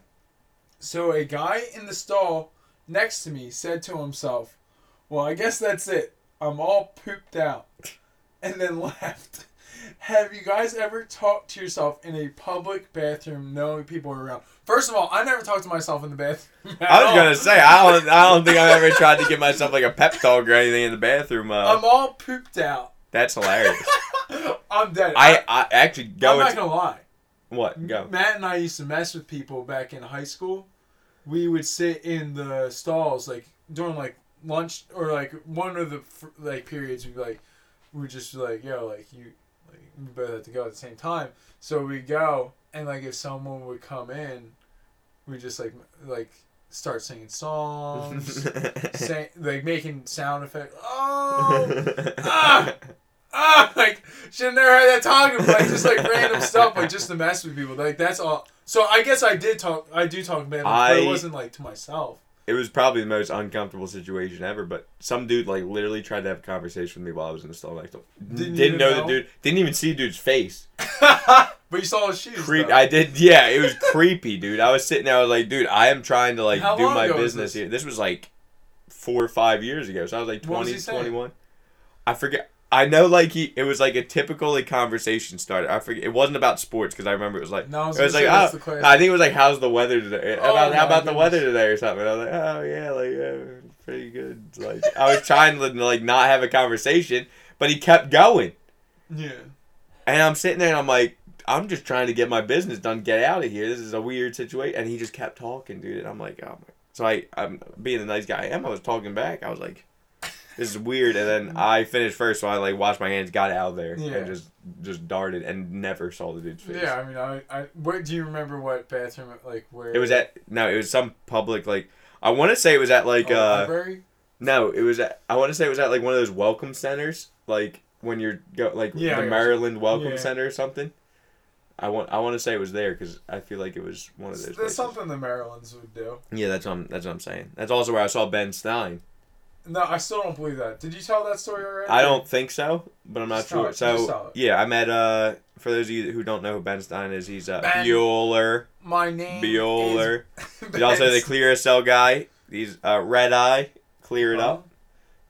So a guy in the stall next to me said to himself, "Well, I guess that's it. I'm all pooped out," and then left. Have you guys ever talked to yourself in a public bathroom knowing people are around? First of all, I never talk to myself in the bathroom. at I was all. gonna say I don't I don't think I've ever tried to give myself like a pep talk or anything in the bathroom. Uh, I'm all pooped out. that's hilarious. I'm dead. I I actually go. I'm not gonna lie. what go. Matt and I used to mess with people back in high school. We would sit in the stalls like during like lunch or like one of the like periods. We'd be like, we would just be like, yo, like you, like we both have to go at the same time. So we go and like if someone would come in, we just like like start singing songs, say, like making sound effects. Oh, ah, ah, like should have never heard that talking, but like just like random stuff, like just to mess with people. Like that's all. So I guess I did talk. I do talk man, but I- it wasn't like to myself. it was probably the most uncomfortable situation ever. But some dude like literally tried to have a conversation with me while I was in the stall Like. Didn't Didn't, even know, know? the dude. Didn't even see dude's face. but you saw his shoes. Creep. though. I did. Yeah, it was creepy, dude. I was sitting there. I was like, dude, I am trying to like How do long my ago was business this? here. This was like four or five years ago. So I was like What was 20, he saying? 21. I forget. I know, like he, it was like a typical like conversation starter. I forget. It wasn't about sports because I remember it was like No, I was it was like oh. I think it was like how's the weather today? Oh about how about the weather today or something? I was like oh yeah, like yeah, pretty good. Like I was trying to like not have a conversation, but he kept going, Yeah. and I'm sitting there and I'm like. I'm just trying to get my business done, get out of here. This is a weird situation, and he just kept talking, dude. And I'm like, oh my. So I, I'm being the nice guy I am. I was talking back. I was like, this is weird. And then I finished first, so I like washed my hands, got out of there, Yeah. and just just darted, and never saw the dude's face. Yeah. I mean, I, I. Where do you remember what bathroom? Like where? It was at no, it was some public like I want to say it was at like Oh, uh library. no, it was at I want to say it was at like one of those welcome centers, like when you're go like Yeah, the. Maryland Welcome Yeah. Center or something. I want I want to say it was there because I feel like it was one of those. That's places. something the Marylands would do. Yeah, that's what I'm, that's what I'm saying. That's also where I saw Ben Stein. No, I still don't believe that. Did you tell that story already? I don't think so, but I'm not Just sure. it, just tell So yeah, I met uh for those of you who don't know who Ben Stein is, he's uh Ben Bueller. My name. Bueller. He's also the Clear SL guy. He's uh Red Eye. Clear it Huh? up.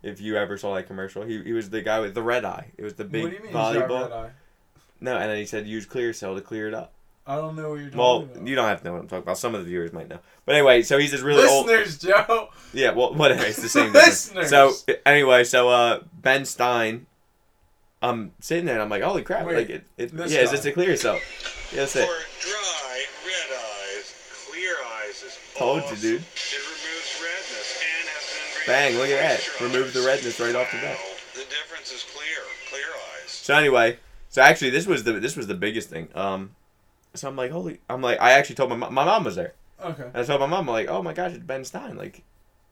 If you ever saw that commercial, he, he was the guy with the red eye. It was the big what do you mean? volleyball. red eye? No, and then he said use Clear Cell to clear it up. I don't know what you're talking Well, about. you don't have to know what I'm talking about. Some of the viewers might know. But anyway, so he's this really old. Listeners, Joe. Yeah, well, whatever. It's the same. difference. Listeners. So anyway, so uh, Ben Stein, I'm sitting there and I'm like, holy crap! Wait, like it, it this yeah, is this a clear cell? Yeah, that's it. For dry, red eyes, clear eyes is Told you, dude. It removes redness and has been Bang, look at that. moisturized. Removed the redness right off the bat. The difference is clear, clear eyes. So anyway, so actually this was the this was the biggest thing. Um, so I'm like, holy, I'm like, I actually told my mom, my mom was there. Okay. And I told my mom, I'm like, oh my gosh, it's Ben Stein. Like,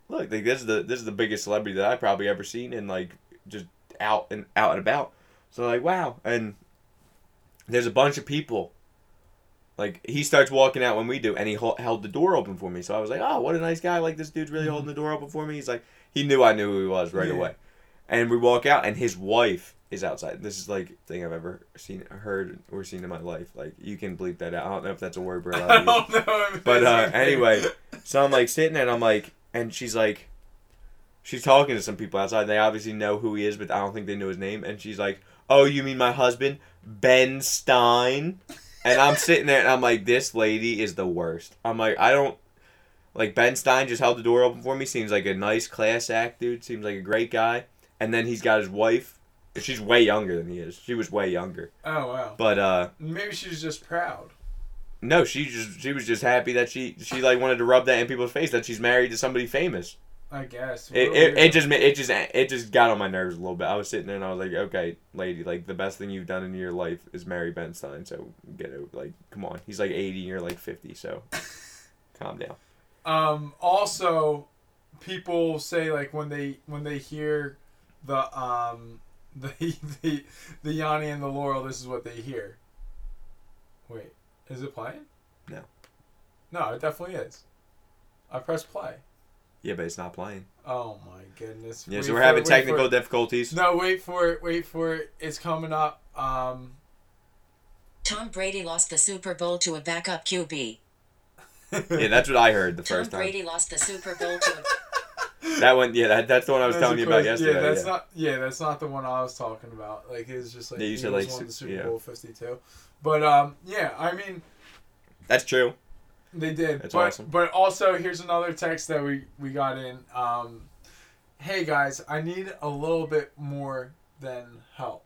look, like this is the this is the biggest celebrity that I've probably ever seen, and like just out and out and about. So like, wow, and there's a bunch of people. Like he starts walking out when we do, and he hol- held the door open for me. So I was like, oh, what a nice guy! Like this dude's really mm-hmm. holding the door open for me. He's like, he knew I knew who he was right Yeah. away. And we walk out, and his wife is outside. This is like thing I've ever seen, heard, or seen in my life. Like you can bleep that out. I don't know if that's a word we're allowed I don't know. But uh, anyway, so I'm like sitting there and I'm like, and she's like, she's talking to some people outside. They obviously know who he is, but I don't think they know his name. And she's like, "Oh, you mean my husband, Ben Stein?" And I'm sitting there and I'm like, this lady is the worst. I'm like, I don't like Ben Stein just held the door open for me. Seems like a nice class act, dude. Seems like a great guy. And then he's got his wife. She's way younger than he is. She was way younger. Oh wow. But uh Maybe she was just proud. no, she just she was just happy that she she like wanted to rub that in people's face that she's married to somebody famous. I guess. It, it, it just it just it just got on my nerves a little bit. I was sitting there and I was like, okay, lady, like the best thing you've done in your life is marry Ben Stein. So get it, like, come on, he's like eighty, you're like fifty, so calm down. Um. Also, people say like when they when they hear the um the the the Yanni and the Laurel, this is what they hear. Wait, is it playing? No. No, it definitely is. I press play. Yeah, but it's not playing. Oh my goodness. Yeah, Wait so we're having it, technical difficulties. No, wait for it. Wait for it. It's coming up. Um. Tom Brady lost the Super Bowl to a backup QB. Yeah, that's what I heard the Tom first time. Tom Brady lost the Super Bowl to a That one, yeah, that, that's the one I was That's telling you about yesterday. Yeah, that's yeah. not. Yeah, that's not the one I was talking about. Like it's just like Yeah, you said, like, won the Super yeah. Bowl Fifty Two, but um, yeah, I mean That's true. they did. That's but, awesome. But also, here's another text that we we got in. Um, hey guys, I need a little bit more than help.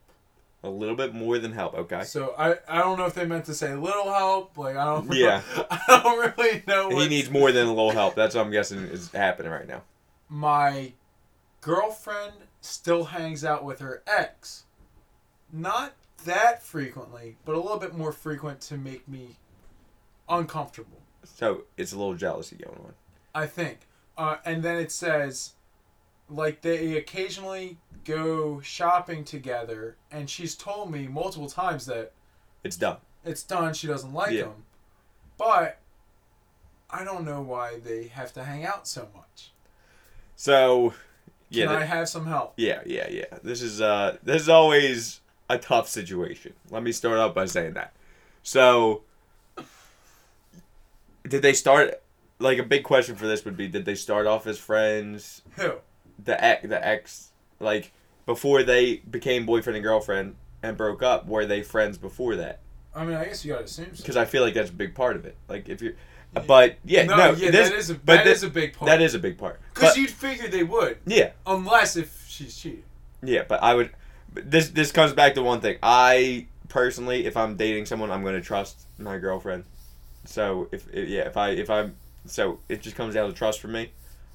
A little bit more than help. Okay. So I I don't know if they meant to say little help. Like I don't. Yeah. I don't really know. He needs more than a little help. That's what I'm guessing is happening right now. My girlfriend still hangs out with her ex. Not that frequently, but a little bit more frequent to make me uncomfortable, So it's a little jealousy going on. I think. Uh, and then it says, like, they occasionally go shopping together, and she's told me multiple times that It's done. it's done, she doesn't like Yeah. him. But I don't know why they have to hang out so much. So, Can yeah, I th- have some help? yeah, yeah, yeah. This is uh, this is always a tough situation. Let me start out by saying that. So, did they start? Like a big question for this would be: Did they start off as friends? Who? The ex, the ex, like before they became boyfriend and girlfriend and broke up. Were they friends before that? I mean, I guess you gotta assume so. Because I feel like that's a big part of it. Like if you're, but yeah, no, no, yeah, this, that is a but that is a big part. that is a big part. because you'd figure they would, yeah, unless if she's cheating. Yeah, but I would. but This this comes back to one thing. I personally, if I'm dating someone, I'm going to trust my girlfriend. So if yeah, if I if I'm so it just comes down to trust for me.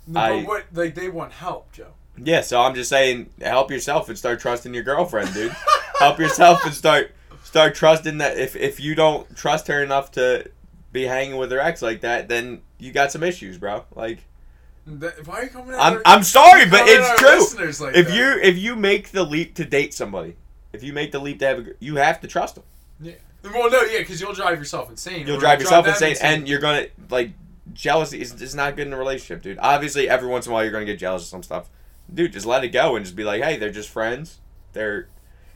No, I- but what like they want help, Joe. Yeah, so I'm just saying, help yourself and start trusting your girlfriend, dude. help yourself and start start trusting that if if you don't trust her enough to be hanging with her ex like that, then you got some issues, bro. Like That- why are you coming? at I'm our- I'm sorry, but it's true. like if that? you if you make the leap to date somebody, if you make the leap to have a, you have to trust them. yeah. Well, no, yeah, because you'll drive yourself insane. You'll drive yourself them insane, and you're gonna like jealousy is is not good in a relationship, dude. Obviously, every once in a while you're gonna get jealous of some stuff, dude. Just let it go and just be like, hey, they're just friends. They're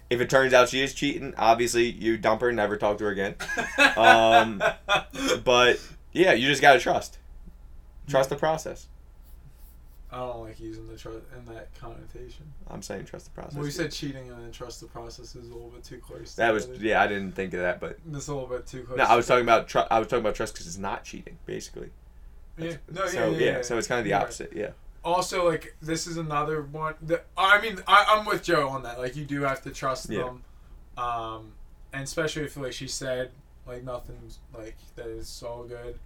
if it turns out she is cheating, obviously you dump her, and never talk to her again. Um, But yeah, you just gotta trust. Trust the process. I don't like using the trust in that connotation. I'm saying trust the process. Well, you said cheating and then trust the process is a little bit too close. that was together. yeah. I didn't think of that, but It's a little bit too close. no, I was talking about tr- I was talking about trust because it's not cheating, basically. Yeah. No, yeah, so yeah, yeah, so it's kind of the You're right. opposite. Yeah. Also like this is another one that i mean I, i'm with joe on that like you do have to trust Yeah. them um and especially if like she said like nothing's like that is so good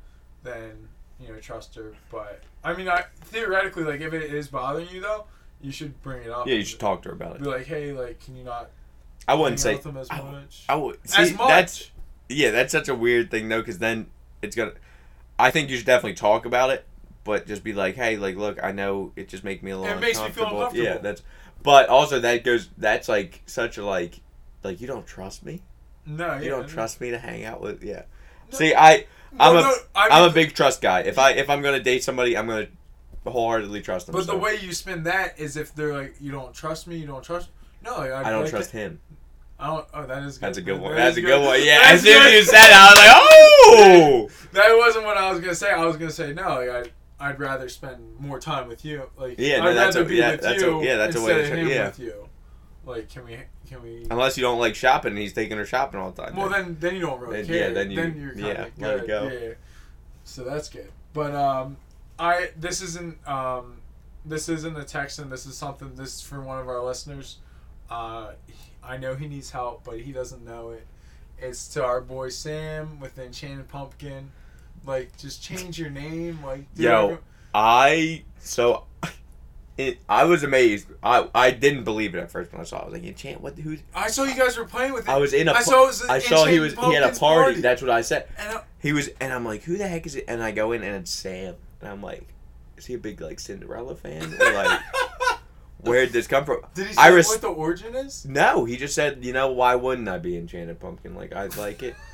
then you know trust her but i mean i theoretically like if it is bothering you though you should bring it up Yeah, you should talk to her about it. be like hey like can you not I wouldn't say them as I- much. I would see as much. that's yeah, that's such a weird thing though, because then it's gonna. I think you should definitely talk about it, but just be like, hey, like, look, I know it just makes me a little. It makes me feel uncomfortable. Yeah, that's. But also that goes. That's like such a like, like you don't trust me. no, You yeah, don't no. trust me to hang out with. Yeah. No. See, I I'm Well, a no, I I'm a big trust guy. If I if I'm gonna date somebody, I'm gonna wholeheartedly trust them. But the way you spin that is if they're like, you don't trust me, you don't trust. No, I, I don't like trust him. I don't. Oh, that is good. That's a good one. That That's a good one. Yeah. That's As soon as you said it, I was like, oh. That wasn't what I was gonna say. I was gonna say no. Like I'd, I'd rather spend more time with you. Like Yeah, no, I'd that's rather a- be yeah, with that's a- you yeah, that's a way to of him yeah. with you. Like, can we? Can we? Unless you don't like shopping, and he's taking her shopping all the time. Well, then then you don't really Then- care. yeah, then you- you're kind yeah, of let it go. Yeah. So that's good. But um, I this isn't um, this isn't a text, and this is something. This is for one of our listeners. Uh, I know he needs help, but he doesn't know it. It's to our boy Sam with the Enchanted Pumpkin. Like, just change your name. Like, Yo. I so it, I was amazed. I I didn't believe it at first when I saw. it. I was like, enchant. What? Who? I saw you guys were playing with it. I was in a. I saw was I saw he was. He had a Pumpkins party. That's what I said. and I, He was, and I'm like, who the heck is it? And I go in, and it's Sam. And I'm like, is he a big like Cinderella fan? Or like, where'd this come from? Did he say I res- what the origin is? No, he just said, you know, why wouldn't I be Enchanted Pumpkin? Like, I'd like it.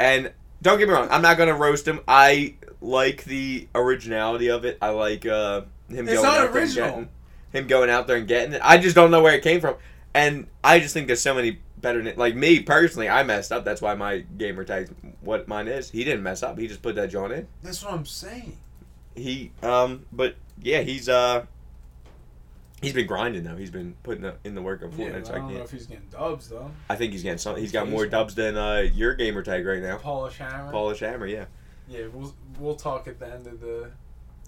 And don't get me wrong, I'm not gonna roast him. I like the originality of it. I like uh, him It's going out there and original. getting him going out there and getting it. I just don't know where it came from, and I just think there's so many better. Like me personally, I messed up. That's why my gamer tag, what mine is. He didn't mess up. He just put that John in. That's what I'm saying. He um, but yeah, he's uh. He's been grinding though. He's been putting the, in the work of Yeah, Fortnite. but so I I don't know can't- if he's getting dubs though. I think he's getting some. He's got more dubs than uh, your gamer tag right now. Polish Hammer. Polish Hammer, yeah. yeah, we'll we'll talk at the end of the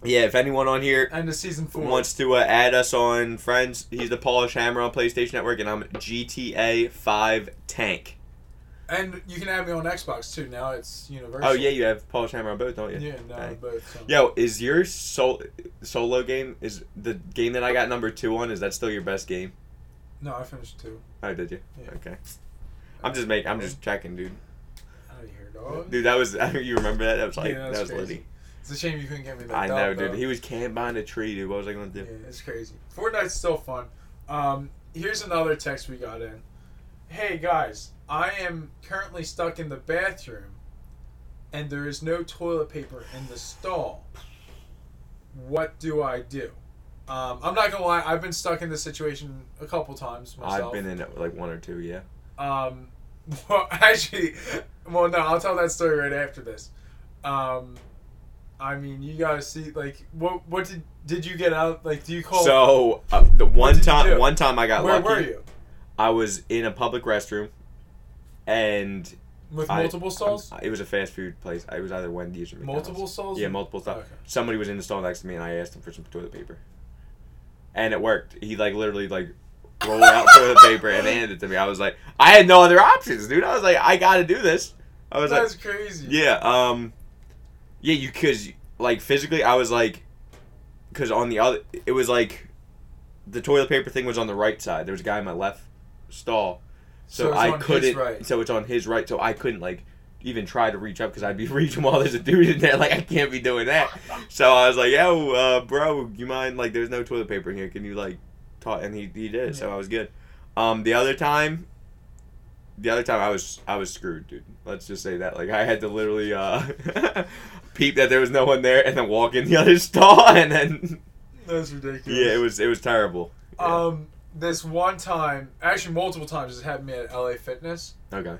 Yeah, if anyone on here end of season four. wants to uh, add us on friends, he's the Polish Hammer on PlayStation Network, and I'm GTA 5 Tank. And you can add me on Xbox too. Now it's universal. Oh yeah, you have Polish Hammer on both, don't you? Yeah, no, Hey. both. So. Yo, is your sol- solo game is the game that I got number two on? Is that still your best game? No, I finished two. Oh, did you? Yeah. Okay. I'm just making. I'm just checking, dude. Out of here, dog. Dude, that was. I mean, you remember that? That was like Yeah, that was litty. It's a shame you couldn't get me that. I know, dude. though. He was camped behind a tree, dude. What was I gonna do? Yeah, it's crazy. Fortnite's still fun. Um, here's another text we got in. Hey guys, I am currently stuck in the bathroom, and there is no toilet paper in the stall. What do I do? Um, I'm not gonna lie, I've been stuck in this situation a couple times myself. I've been in it like one or two, yeah. Um, well, actually, well, no, I'll tell that story right after this. Um, I mean, you gotta see, like, what what did did you get out? Like, do you call? So uh, the one time, one time I got where lucky. were you? I was in a public restroom, and With I- multiple stalls? it was a fast food place. It was either Wendy's or McDonald's. multiple stalls? Yeah, multiple stalls. Okay. Somebody was in the stall next to me, and I asked him for some toilet paper, and it worked. He like literally like rolled out toilet paper and handed it to me. I was like, I had no other options, dude. I was like, I got to do this. I was like, That's crazy. Yeah, um, yeah, you cause like physically, I was like, cause on the other, it was like, the toilet paper thing was on the right side. There was a guy in my left stall, so, So I couldn't. right. So it's on his right, so I couldn't like even try to reach up because I'd be reaching while there's a dude in there. Like I can't be doing that. So I was like, yo, uh, bro, you mind? Like, there's no toilet paper in here. Can you like talk? And he he did it, so I was good. Um, the other time, the other time I was I was screwed, dude. Let's just say that. Like I had to literally uh peep that there was no one there, and then walk in the other stall, and then That's ridiculous. yeah, it was it was terrible. Yeah. Um, this one time, actually multiple times, this happened to me at LA Fitness, okay.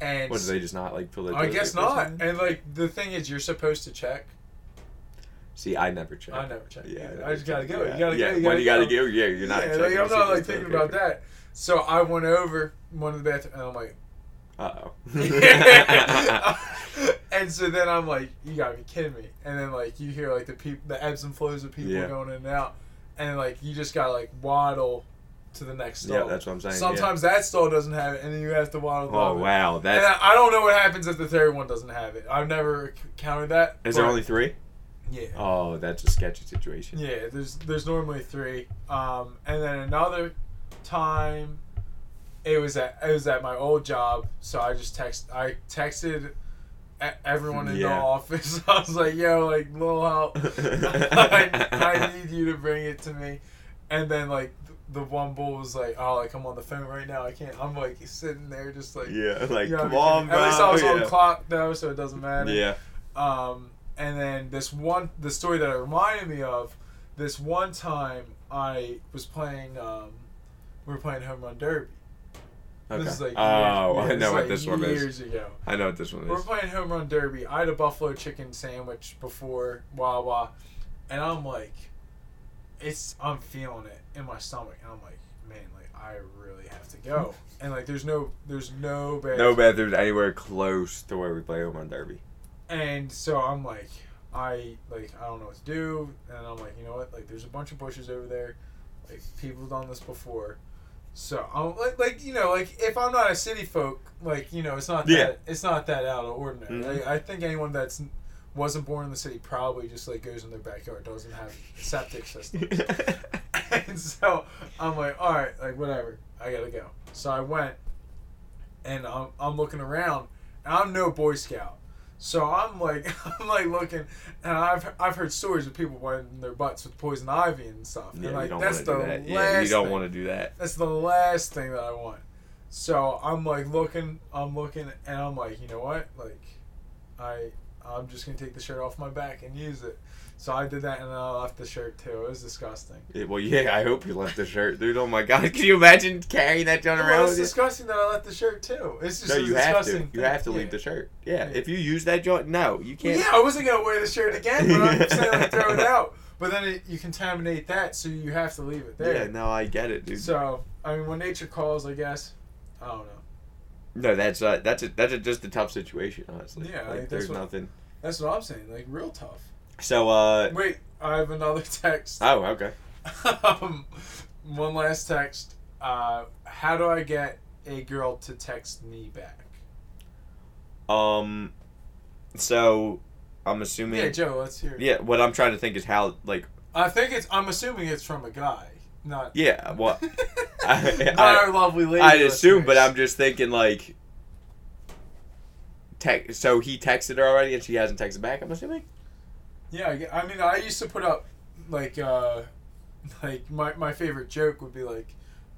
and What did they just not like fill their I guess not. And like the thing is, you're supposed to check. See, I never checked. I never check. Yeah. I just gotta go. Yeah. You gotta yeah. go. You when gotta you gotta go. go, yeah, you're not. yeah, checking like, I'm not like thinking about that. So I went over one of the bathroom, and I'm like, Uh oh. and so then I'm like, you gotta be kidding me. And then like you hear like the peop- the ebbs and flows of people Yeah. going in and out, and like you just gotta like waddle to the next stall. yeah, that's what I'm saying. yeah. Sometimes that stall doesn't have it, and then you have to waddle. Oh wow, And that's. I, I don't know what happens if the third one doesn't have it. I've never counted that. Is there only three? Yeah. Oh, that's a sketchy situation. Yeah, there's there's normally three. Um, and then another time, it was at it was at my old job, so I just text I texted everyone in the office. I was like, "Yo, like, little help, I, I need you to bring it to me." And then like the one bull was like, "Oh, like I'm on the phone right now. I can't." I'm like sitting there just like, yeah, like you know, come on, At least I was bro. on clock though, so it doesn't matter. Yeah. Um, and then this one, the story that it reminded me of, this one time I was playing, um, we were playing home run derby. Okay. This is like oh, years, I know what like this one is. Years ago, I know what this one is. we're playing home run derby. I had a buffalo chicken sandwich before Wawa, and I'm like, it's I'm feeling it in my stomach, and I'm like, man, like I really have to go. And like, there's no, there's no bad No bathrooms anywhere close to where we play home run derby. And so I'm like, I like I don't know what to do, and I'm like, you know what? Like, there's a bunch of bushes over there. Like people have done this before, so I'm like, like you know, like if I'm not a city folk, like you know, it's not that it's not that out of ordinary. Mhm. Like, I think anyone that's wasn't born in the city probably just like goes in their backyard, doesn't have septic system. and so I'm like, all right, like whatever, I gotta go. So I went, and I'm, I'm looking around, and I'm no Boy Scout, so I'm like, I'm like looking, and I've I've heard stories of people wiping their butts with poison ivy and stuff. yeah, and like that's the do that. last. Yeah, you don't want to do that. That's the last thing that I want. So I'm like looking, I'm looking, and I'm like, you know what? Like, I I'm just gonna take the shirt off my back and use it. So I did that, and then I left the shirt too. It was disgusting. Yeah, well, yeah, I hope you left the shirt, dude. Oh my god, can you imagine carrying that down Well, around it's disgusting that I left the shirt too. It's just No, you have to. disgusting. You thing. have to Yeah. leave the shirt. Yeah, Yeah. if you use that joint, no, you can't. yeah, I wasn't gonna wear the shirt again, but I'm saying like throw it out. But then it, you contaminate that, so you have to leave it there. Yeah, no, I get it, dude. So I mean, when nature calls, I guess. I don't know. No, that's uh, that's a, that's a, just a tough situation, honestly. Yeah, like, there's what- nothing. That's what I'm saying. Like real tough. So, uh, Wait, I have another text. oh, okay. um, one last text. Uh, how do I get a girl to text me back? Um, so I'm assuming. Yeah, Joe, let's hear. it. Yeah, what I'm trying to think is how, like, I think it's. I'm assuming it's from a guy, not. yeah, what I- not I- our lovely lady. I'd assume, but. I'm just thinking like. Te- so he texted her already, and she hasn't texted back. I'm assuming. Yeah, I I mean, I used to put up like, uh, like my my favorite joke would be like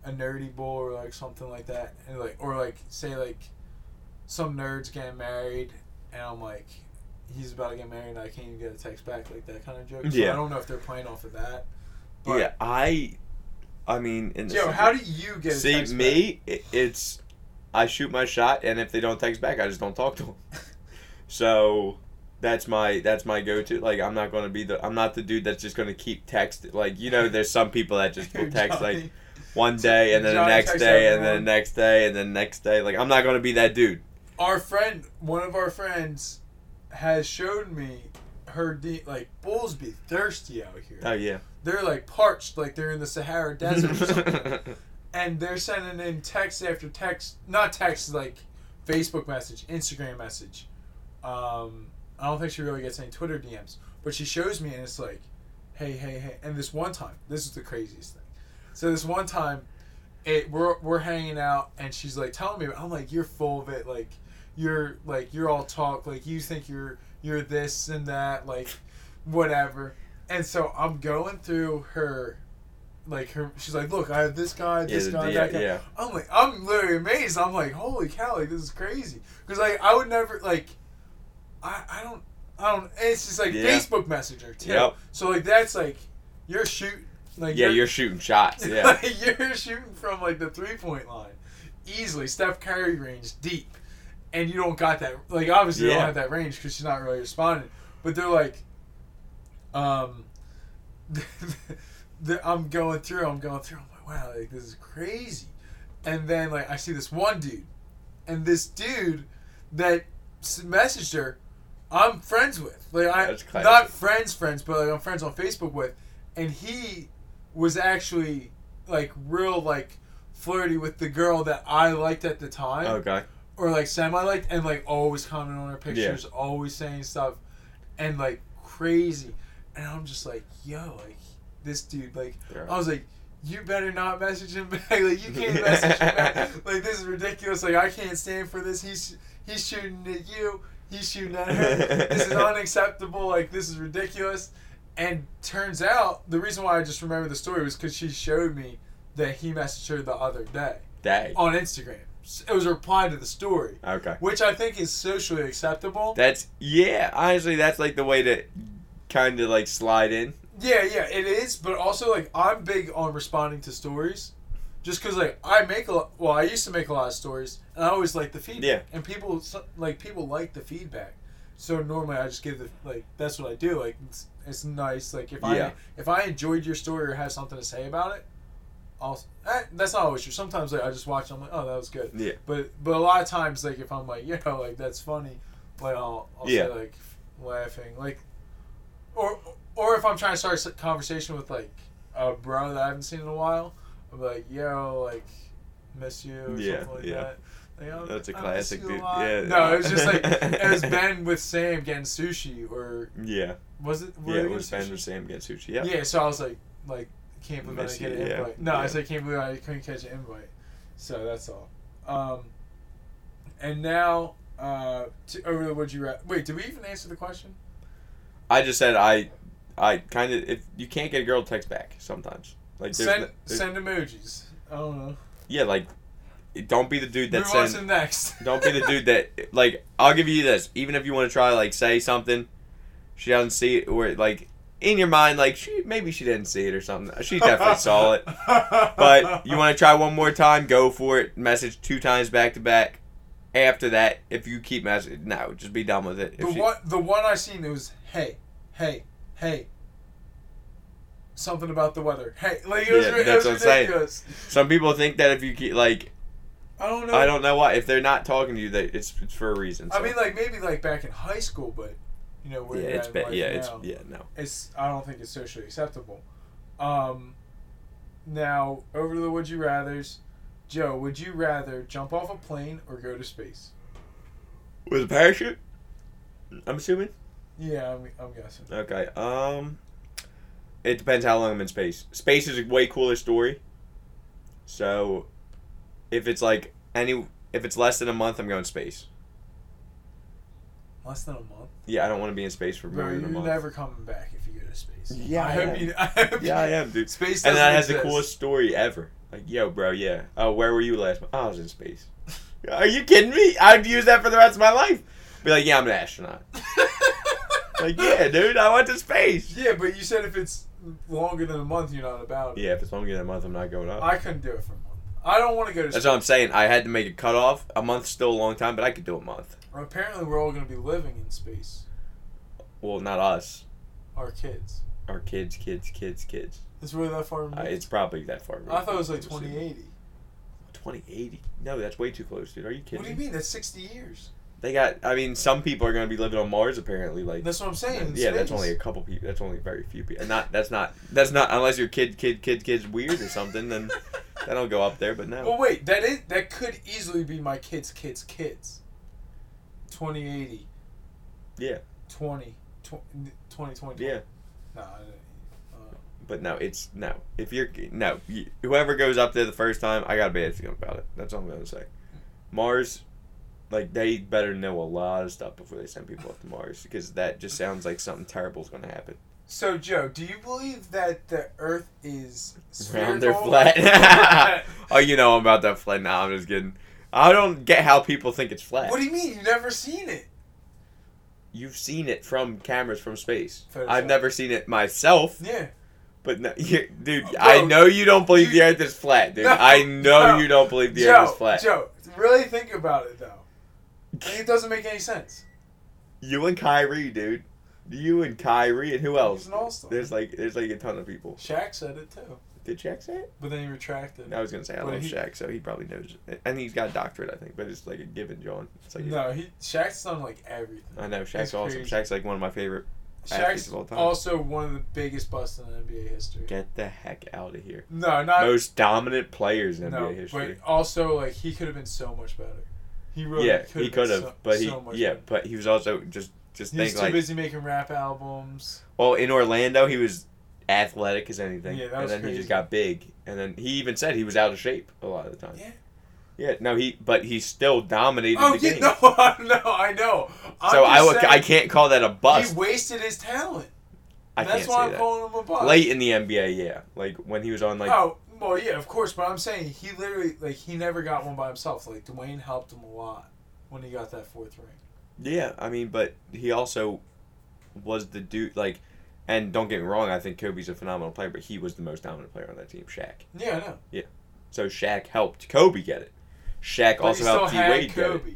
a nerdy bull or like something like that, and like or like say like some nerds getting married, and I'm like, he's about to get married, and I can't even get a text back, like that kind of joke. So Yeah. I don't know if they're playing off of that. But, yeah, I. I mean, in the Joe, how do you get a see me? it's I shoot my shot, and if they don't text back, I just don't talk to them. so that's my that's my go to. Like I'm not gonna be the I'm not the dude that's just gonna keep text. Like you know, there's some people that just will text like one day and then the next day and then the next day and then the next day. Like I'm not gonna be that dude. our friend, one of our friends, has showed me her de- like bulls be thirsty out here. Oh yeah. They're like parched, like they're in the Sahara Desert or something. and they're sending in text after text, not text like Facebook message, Instagram message. Um, I don't think she really gets any Twitter DMs, but she shows me and it's like, hey, hey, hey. And this one time, this is the craziest thing. So this one time, it we're we're hanging out and she's like telling me, I'm like, you're full of it, like you're like you're all talk, like you think you're you're this and that, like whatever. And so I'm going through her like her she's like, Look, I have this guy, this the- guy, yeah, that guy. yeah. I'm like I'm literally amazed. I'm like, holy cow, like this is crazy. Because like I would never like I I don't I don't it's just like Yeah. Facebook Messenger too. Yep. So like that's like you're shooting like Yeah, you're shooting shots. Yeah. like, you're shooting from like the three point line easily, Steph Curry range deep, and you don't got that. Like obviously you don't have that range because she's not really responding. But they're like, um, the, I'm going through. I'm going through. I'm like, wow, like this is crazy. And then like I see this one dude, and this dude that messaged her, I'm friends with. Like I not friends, friends, but like I'm friends on Facebook with, and he was actually like real like flirty with the girl that I liked at the time, okay. Or like semi liked, and like always commenting on her pictures, always saying stuff, and like crazy, and I'm just like, yo, like this dude, like Yeah. I was like, you better not message him back. Like you can't message him back. Like this is ridiculous. Like I can't stand for this. He's he's shooting at you. He's shooting at her. this is unacceptable. Like this is ridiculous. And turns out the reason why I just remember the story was because she showed me that he messaged her the other day Dang. on Instagram. It was a reply to the story, Okay. which I think is socially acceptable. That's yeah. Honestly, that's like the way to kind of like slide in. Yeah, yeah, it is. But also, like, I'm big on responding to stories, just because, like, I make a lot. Well, I used to make a lot of stories, and I always like the feedback. Yeah. And people like people like the feedback, so normally I just give the like. That's what I do. Like, it's, it's nice. Like, if Yeah. I if I enjoyed your story or have something to say about it, I'll. Eh, that's not always true. Sometimes like I just watch. I'm like, oh, that was good. Yeah. But but a lot of times, like if I'm like, yo, like that's funny, like I'll, I'll Yeah. say like laughing, like, or or if I'm trying to start a conversation with like a bro that I haven't seen in a while, I'm like, yo, like, miss you or Yeah, something like yeah. that. Like, "Oh, That's a classic, a dude. Yeah. No, it was just like it was Ben with Sam getting sushi, or Yeah. was it? were Yeah. It was getting Ben with Sam against sushi. Yeah. Yeah, so I was like, like, can't believe I Miss didn't get an yeah, invite. No, I yeah. said can't believe I couldn't catch an invite. So that's all. Um, and now, uh, to, over the would you rather? Wait, did we even answer the question? I just said I, I kind of if you can't get a girl to text back sometimes. Like there's Send there's- send emojis. I don't know. yeah, like don't be the dude that Move on to sends. next. Don't be the dude that like. I'll give you this. Even if you want to try like say something, she doesn't see it, or like in your mind like she maybe she didn't see it or something. She definitely saw it. But you want to try one more time, go for it. Message two times back to back. After that, if you keep messaging, no, just be done with it. If the she- one the one I seen it was hey, hey, hey. Something about the weather. Hey, like it was, Yeah, it that's was what I'm saying. ridiculous. Some people think that if you keep like, I don't know. I don't know why. If they're not talking to you, that it's it's for a reason. I mean, like maybe like back in high school, but you know where yeah, you're it's at in bad. life Yeah, it's yeah, no. it's I don't think it's socially acceptable. Um, now over to the would you rather's. Joe, would you rather jump off a plane or go to space? With a parachute, I'm assuming. Yeah, I'm, I'm guessing. Okay. Um, it depends how long I'm in space. Space is a way cooler story. So, if it's like any, if it's less than a month, I'm going space. Less than a month. Yeah, I don't want to be in space for more Bro, than you're a month. never coming back if you go to space. Yeah, I I hope am. you. I hope Yeah, I am, dude. Space and that has the coolest story ever. Like, yo, bro, yeah. Oh, where were you last month? Oh, I was in space. Are you kidding me? I'd use that for the rest of my life. Be like, yeah, I'm an astronaut. like, yeah, dude, I went to space. yeah, but you said if it's longer than a month, you're not about it. Yeah, if it's longer than a month, I'm not going up. I couldn't do it for a month. I don't want to go to space. That's space. what I'm saying. I had to make a cutoff. A month's still a long time, but I could do a month. Apparently, we're all going to be living in space. Well, not us. Our kids. Our kids, kids, kids, kids. It's really that far. Uh, it's probably that far. I thought it was like 2080. 2080. No, that's way too close, dude. Are you kidding What do you mean? That's 60 years. They got. I mean, some people are going to be living on Mars. Apparently, like. That's what I'm saying. in yeah, that's only a couple people. That's only very few people. And not. That's not. That's not unless your kid, kid, kid, kid's weird or something. Then don't go up there. But no. Well, wait. That is that could easily be my kids' kids' kids. 2080. Yeah. 20. 2020. Yeah. Nah. I uh, But no, it's no. If you're no, you, whoever goes up there the first time, I got a bad feeling about it. That's all I'm gonna say. Mars, like they better know a lot of stuff before they send people up to Mars because that just sounds like something terrible is gonna happen. So, Joe, do you believe that the Earth is Round or flat? oh, you know I'm about that flat. Nah, I'm just kidding. I don't get how people think it's flat. what do you mean? You've never seen it? You've seen it from cameras from space. Photoshop. I've never seen it myself, Yeah. but no, you, dude, Bro, I know you don't believe you- the Earth is flat, dude. No, I know no. you don't believe the Joe, Earth is flat. Joe, really think about it though. It doesn't make any sense. You and Kyrie, dude. You and Kyrie and who else? An. There's like there's like a ton of people. Shaq said it too, Did Shaq say it? but then he retracted. I was gonna say I But love he- Shaq, so he probably knows. It. And he's got a doctorate, I think, but it's like a given, John. It's like no, he Shaq's done like everything. I know Shaq's It's awesome. crazy. Shaq's like one of my favorite. Shaq's of all time. also one of the biggest busts in NBA history. Get the heck out of here. No, not Most dominant players in no, NBA history. but also like he could have been so much better. He really yeah, could he could have, so, but he so much yeah, better. but he was also just just He's think too like busy making rap albums. well in Orlando he was athletic as anything, Yeah, that and then he just got big, and then he even said he was out of shape a lot of the time. Yeah. Yeah, no, he but he still dominated Oh the yeah, game. no, no, I know. I'm so I saying, I can't call that a bust. He wasted his talent. I That's can't why I'm that. calling him a bust. Late in the NBA, yeah, like when he was on like oh, well, yeah, of course, but I'm saying he literally like he never got one by himself. Like Dwyane helped him a lot when he got that fourth ring. Yeah, I mean, but he also was the dude. Like, and don't get me wrong, I think Kobe's a phenomenal player, but he was the most dominant player on that team, Shaq. Yeah, I know. Yeah. So Shaq helped Kobe get it. Shaq But also helped D Wade get it. Kobe.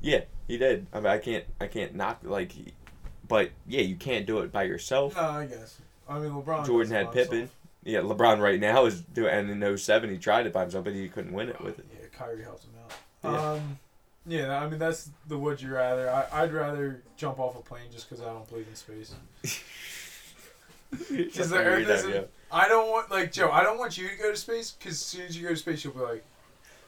Yeah, he did. I mean, I can't, I can't knock like, he, but yeah, you can't do it by yourself. No, I guess. I mean, LeBron. Jordan had Pippen. himself. Yeah, LeBron right now is doing, and in 07 he tried it by himself, but he couldn't win it with it. Yeah, Kyrie helped him out. Yeah. Um, yeah, I mean that's the would you rather. I, I'd rather jump off a plane just because I don't believe in space. Because the Earth isn't. I don't want like Joe. I don't want you to go to space because as soon as you go to space, you'll be like.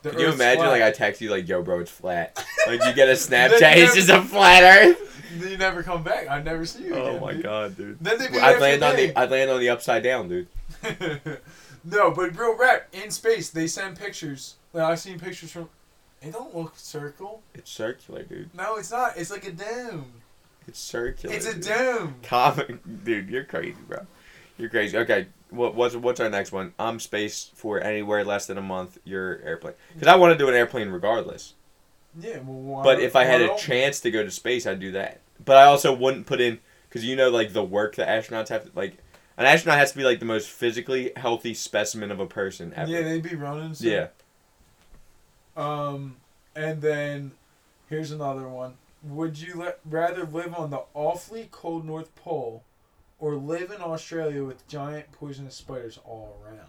The Can you Earth's imagine, flat. like, I text you, like, yo, bro, it's flat. Like, you get a Snapchat, it's just a flat Earth. Then you never come back. I never see you Oh again. my dude. god, dude. Then they I land on me. the I land on the upside down, dude. no, but real rap in space, they send pictures. Like I've seen pictures from. It don't look circle. It's circular, dude. No, it's not. It's like a dome. It's circular. It's a dude. dome. Comic, dude. You're crazy, bro. You're crazy. Okay, what, what's what's our next one? I'm space for anywhere less than a month. Your airplane, because I want to do an airplane regardless. Yeah, well, why, But if I had a chance to go to space, I'd do that. But I also wouldn't put in because you know, like the work that astronauts have to like. An astronaut has to be like the most physically healthy specimen of a person ever. Yeah, they'd be running. So. yeah. Um, and then here's another one. Would you let, rather live on the awfully cold North Pole, or live in Australia with giant poisonous spiders all around?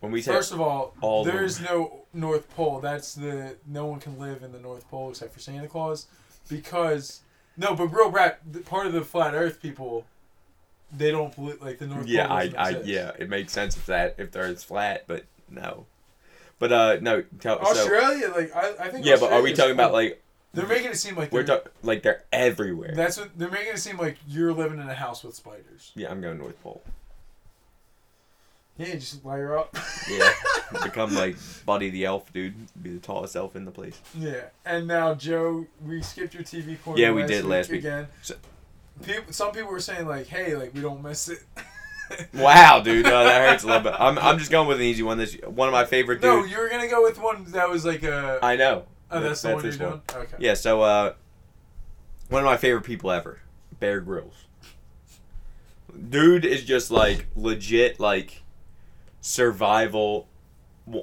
When we First of all, all there over. is no North Pole. That's the no one can live in the North Pole except for Santa Claus, because no, but real rap. Part of the flat Earth people, they don't believe like the North yeah, Pole. I, I, yeah, it makes sense if that if the Earth's flat, but no. But uh, no. Tell, so, Australia, like I, I think. yeah, but are we talking about like They're making it seem like we're they're, talking like they're everywhere? That's what they're making it seem like you're living in a house with spiders. yeah, I'm going North Pole. Yeah, just layer up. Yeah, become like Buddy the Elf, dude. Be the tallest elf in the place. yeah, and now Joe, we skipped your TV corner. Yeah, we last did week last week. again. So- People, some people were saying like, "Hey, like we don't miss it." Wow, dude, no, that hurts a little bit. I'm, I'm just going with an easy one. This one of my favorite no, you were gonna go with one that was like a. I know. oh, that's the one you're doing. Okay. Yeah, so uh, one of my favorite people ever, Bear Grylls. Dude is just like legit like survival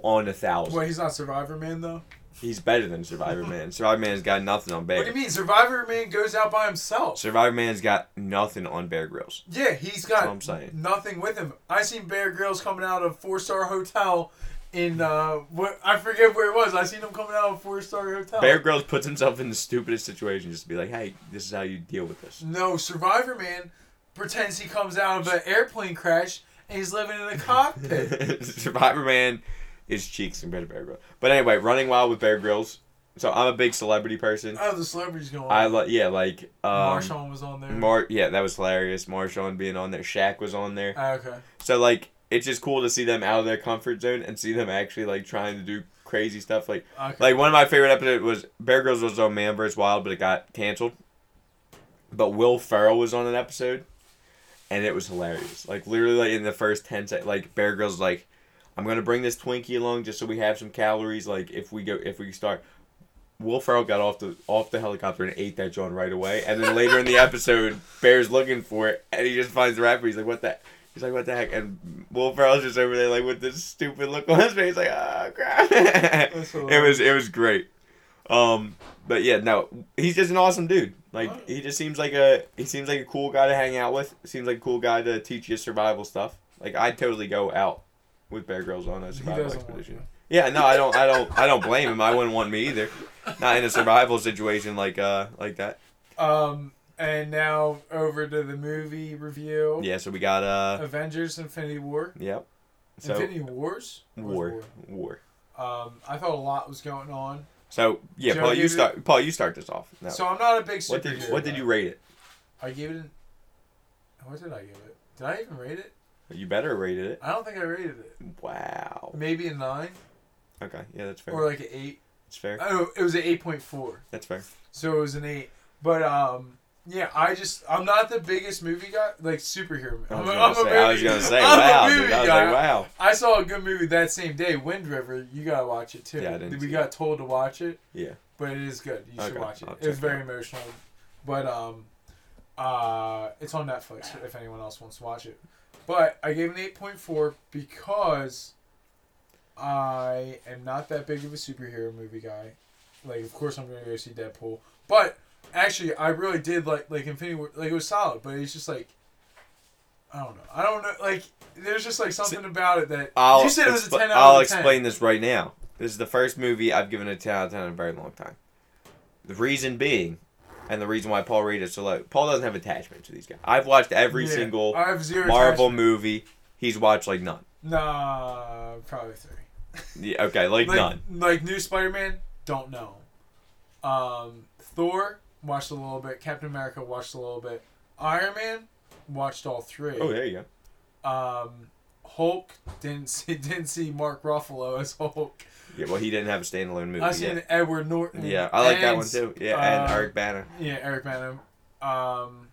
on a thousand. Well, he's not Survivor Man though. He's better than Survivor Man. Survivor Man's got nothing on Bear. What do you mean? Survivor Man goes out by himself. Survivor Man's got nothing on Bear Grylls. Yeah, he's got I'm saying. nothing with him. I seen Bear Grylls coming out of four star hotel in uh what I forget where it was. I seen him coming out of four star hotel. Bear Grylls puts himself in the stupidest situation just to be like, hey, this is how you deal with this. No, Survivor Man pretends he comes out of an airplane crash and he's living in a cockpit. Survivor Man is cheeks compared to Bear Grylls. But anyway, Running Wild with Bear Grylls. So I'm a big celebrity person. oh, the celebrities going. I like yeah, like um, Marshawn was on there. Mar yeah, that was hilarious. Marshawn being on there, Shaq was on there. Ah, okay. So like, it's just cool to see them out of their comfort zone and see them actually like trying to do crazy stuff. Like Okay. like one of my favorite episodes was Bear Grylls was on Man vs Wild, but it got canceled. But Will Ferrell was on an episode, and it was hilarious. Like literally, like in the first ten seconds, like Bear Grylls like, "I'm gonna bring this Twinkie along just so we have some calories. Like if we go, if we start." Will Ferrell got off the off the helicopter and ate that John right away. And then later in the episode, Bear's looking for it, and he just finds the rapper. He's like, "What the?" He's like, "What the heck?" And Will Ferrell's just over there, like with this stupid look on his face, like, "Oh crap!" it was it was great. Um, but yeah, no, he's just an awesome dude. Like he just seems like a he seems like a cool guy to hang out with. Seems like a cool guy to teach you survival stuff. Like I'd totally go out with Bear Grylls on a survival expedition. Yeah, no, I don't, I don't, I don't blame him. I wouldn't want me either. Not in a survival situation like uh like that. Um, and now over to the movie review. Yeah, so we got uh, Avengers: Infinity War. yep. So Infinity Wars. War, war. Um, I thought a lot was going on. So yeah, Joe, Paul, you start. Paul, you start this off. No. So I'm not a big superhero. what did what did you rate it? I gave it an What did I give it? Did I even rate it? You better rated it. I don't think I rated it. Wow. Maybe a nine Okay, yeah, that's fair. or like an eight. That's fair. Oh. It was an eight point four. That's fair. So it was an eight. But um, yeah, I just I'm not the biggest movie guy, like superhero. I was I'm say, I was gonna say I'm wow, dude. I was guy. like, wow. I saw a good movie that same day, Wind River. You gotta watch it too. Yeah, I didn't we got told to watch it, Yeah. but it is good. You should watch it. I'll It was check it very emotional, but um, uh, it's on Netflix if anyone else wants to watch it. But I gave an eight point four because I am not that big of a superhero movie guy. Like, of course, I'm gonna go see Deadpool, but actually, I really did like like Infinity War. Like, it was solid, but it's just like I don't know. I don't know. Like, there's just like something about it that I'll, you said it was a ten out I'll of 10. explain this right now. This is the first movie I've given a 10 out of 10 in a very long time. The reason being, and the reason why Paul rated it so low, Paul doesn't have attachment to these guys. I've watched every Yeah, single I have zero Marvel attachment. movie. He's watched like none. Nah, probably three. Yeah, okay, like, like, none. Like new Spider-Man, don't know. Um, Thor watched a little bit. Captain America watched a little bit. Iron Man watched all three. Oh, there you go. Um, Hulk didn't see didn't see Mark Ruffalo as Hulk. Yeah, well, he didn't have a standalone movie I seen yet. Edward Norton. Yeah, I like that one too. Yeah, and uh, Eric Bana. Yeah, Eric Bana. Um,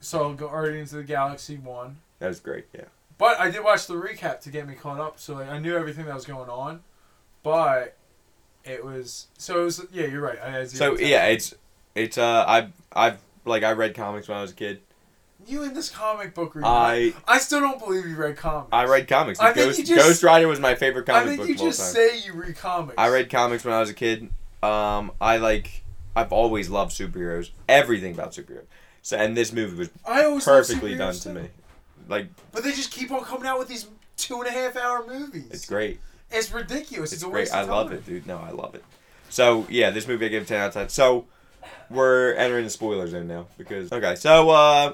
saw Guardians of the Galaxy one. That was great. Yeah. But I did watch the recap to get me caught up, so like, I knew everything that was going on. But it was so it was yeah, you're right. I So yeah, it's it's uh I've I've like I read comics when I was a kid. You in this comic book reading. I I still don't believe you read comics. I read comics. I think Ghost, you just- Ghost Rider was my favorite comic I think book you just say you read comics. I read comics when I was a kid. Um, I like I've always loved superheroes. Everything about superheroes. So and this movie was I always perfectly done to me. Like But they just keep on coming out with these two and a half hour movies. it's great. It's ridiculous. It's, It's great. I love it, dude. No, I love it. So yeah, this movie I give ten out of ten. So we're entering the spoiler zone now because okay. So uh,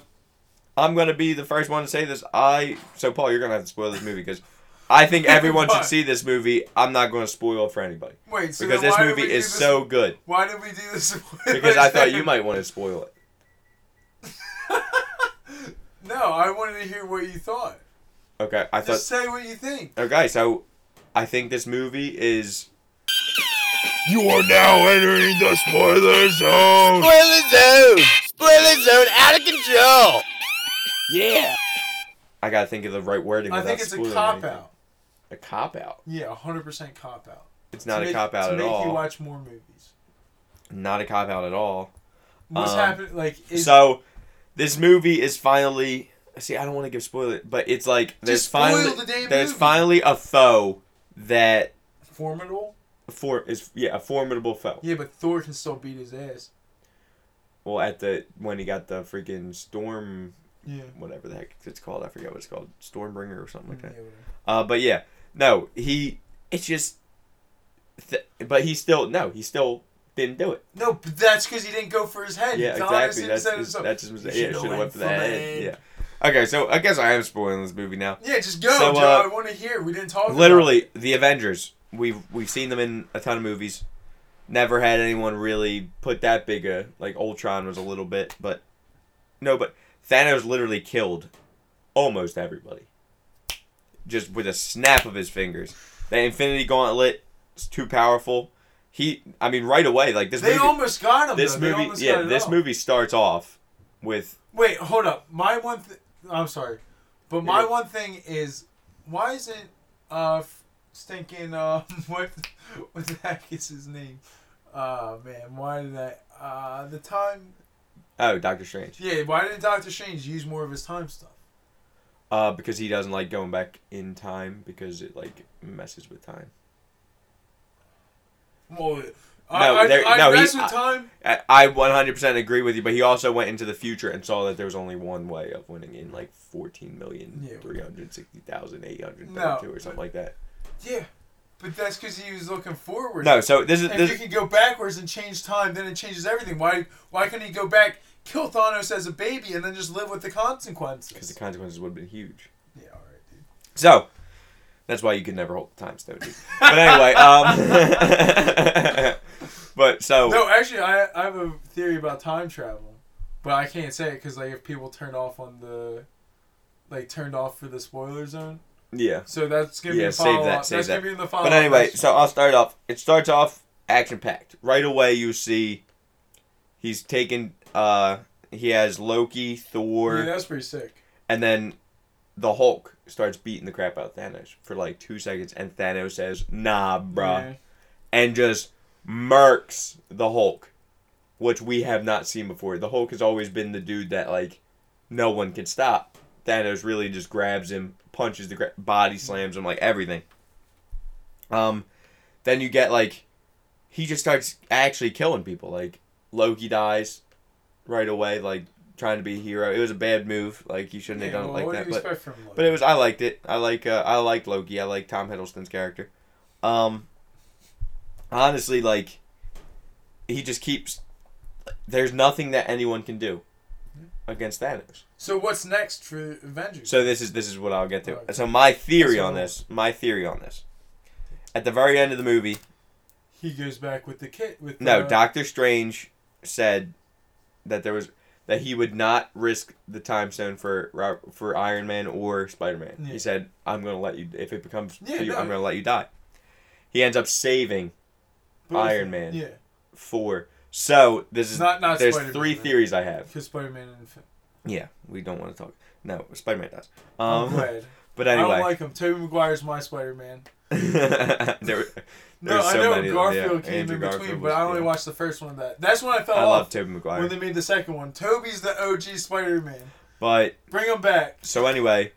I'm gonna be the first one to say this. I so Paul, you're gonna have to spoil this movie because I think everyone should see this movie. I'm not gonna spoil it for anybody Wait, so because then this why movie is this- so good. Why did we do this? Because I thought you might want to spoil it. No, I wanted to hear what you thought. Okay, I thought. Just say what you think. Okay, so I think this movie is. You are now entering the spoiler zone. Spoiler zone! Spoiler zone out of control! Yeah. I gotta think of the right wording. I think without it's a cop anything. out. A cop out. Yeah, hundred percent cop out. It's not To a make- cop out to at make all. you watch more movies. Not a cop out at all. What's Um, happening? Like, is, so this movie is finally see i don't want to give spoiler but it's like there's spoil finally the damn there's movie. finally a foe that formidable. for is yeah a formidable foe Yeah, but Thor can still beat his ass. well at the when he got the freaking storm Yeah. whatever the heck it's called i forget what it's called stormbringer or something like that whatever. uh but yeah no he it's just th- but he still no he still didn't do it No, but that's because he didn't go for his head. yeah exactly that's his, that's his mistake yeah should've went for the head head." yeah okay so i guess i am spoiling this movie now Yeah, just go, So, Joe. uh, I want to hear. We didn't talk. about literally the Avengers. We've we've seen them in a ton of movies. Never had anyone really put that big a like Ultron was a little bit, but no, but Thanos literally killed almost everybody. Just with a snap of his fingers. The Infinity Gauntlet is too powerful. He, I mean, right away, like this They movie. almost got him. this though. Movie, yeah, this off. movie starts off with Wait, hold up. My one. Th- I'm sorry, but my Yeah. one thing is, why isn't uh stinking uh what what the heck is his name? Uh man, why did I uh the time? Oh Doctor Strange, Yeah, why didn't Doctor Strange use more of his time stuff? uh, because he doesn't like going back in time because it like messes with time. Well, No, I, I, there- I no, he- with time. I I 100% agree with you, but he also went into the future and saw that there was only one way of winning in like 14 million Yeah. 360,832 No, or something like that. Yeah, but that's because he was looking forward. No, so this is If you can go backwards and change time, then it changes everything. Why? Why couldn't he go back, kill Thanos as a baby, and then just live with the consequences? because the consequences would have been huge. yeah, all right, dude. So that's why you can never hold the time stone. Dude. But anyway, um, but so No, actually, I, I have a theory about time travel, but I can't say it because like if people turned off on the, like turned off for the spoiler zone, Yeah. so that's gonna be Yeah, a save follow that, save That's that. gonna be the follow. But anyway, so I'll start off. It starts off action packed. Right away, you see he's taken. Uh, he has Loki, Thor, yeah, that's pretty sick. and then the Hulk starts beating the crap out of Thanos for like two seconds, and Thanos says, "Nah, bruh," Yeah. and just murks the Hulk, which we have not seen before. The Hulk has always been the dude that like no one can stop. Thanos really just grabs him, punches the gra- body slams him, like everything. Um, then you get like he just starts actually killing people. Like Loki dies right away, like trying to be a hero. It was a bad move. Like you shouldn't Yeah, have done well, it like that. But but it was I liked it. I like uh, I like Loki. I like Tom Hiddleston's character. Um honestly like he just keeps there's nothing that anyone can do against Thanos. So what's next for Avengers? So this is this is what I'll get to. So my theory on this, my theory on this. At the very end of the movie, he goes back with the kit with no, the, Doctor Strange said that there was that he would not risk the time stone for for Iron Man or Spider Man. Yeah. He said, "I'm going to let you if it becomes Yeah, you, no. I'm going to let you die." He ends up saving both- Iron Man. Yeah, four. So this is Not- not there's Spider-Man, three right? theories I have. because Spider-Man and. Yeah, we don't want to talk. No, Spider Man does. Um, but I anyway, don't like him. Tobey Maguire's my Spider-Man. there, No, there's I know Garfield came Andrew in between, Garfield but I only yeah. watched the first one of that. That's when I fell I love off Tobey when they made the second one. Tobey's the OG Spider-Man. but Bring him back. so anyway,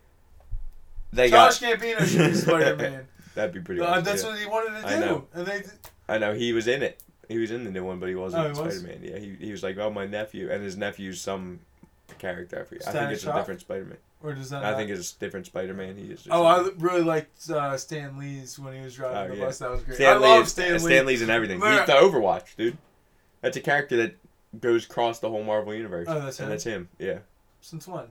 they Josh got Gambino should be Spider-Man. that'd be pretty. Uh, awesome, that's what he wanted to I do, and they. I know he was in it. He was in the new one, but he wasn't Oh. Spider Man. Yeah, he, he was like, oh my nephew, and his nephew's some character. I forget. I think it's a different Spider Man. Or does that? I not- think it's a different Spider Man. He is. Oh, I really liked uh, Stan Lee's when he was driving Oh, the yeah. bus. That was great. Stan I Lee love is, Stan Lee. Stan Lee's in everything. He's the Overwatch, dude. That's a character that goes across the whole Marvel universe. Oh, that's and him? that's him. Yeah. Since when?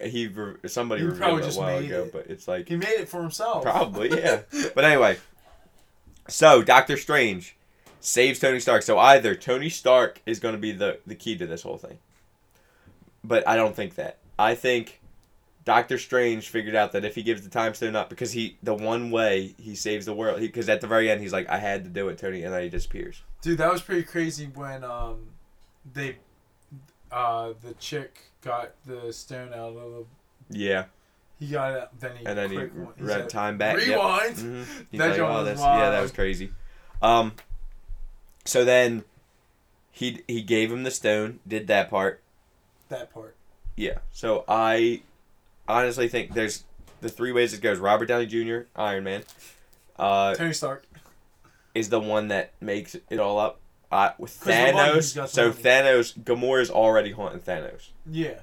He re- somebody He revealed probably it a just while made ago, it. but it's like He made it for himself. probably yeah. But anyway, so Doctor Strange saves Tony Stark. So either Tony Stark is going to be the the key to this whole thing, but I don't think that. I think Doctor Strange figured out that if he gives the time stone up, because he the one way he saves the world, because at the very end he's like, I had to do it, Tony, and then he disappears. Dude, that was pretty crazy when um they uh the chick got the stone out of the Yeah, he got it then he and then he quick he ran said, time back. yep. Rewind. Mhm. He's That like, oh, that's, yeah, that was crazy. Um, so then he he gave him the stone, did that part. That part. Yeah. So I honestly think there's the three ways it goes. Robert Downey Jr., Iron Man, uh, Tony Stark. is the one that makes it all up. Uh, with 'Cause the money, he's Thanos, so money. Thanos, Gamora's already haunting Thanos. Yeah.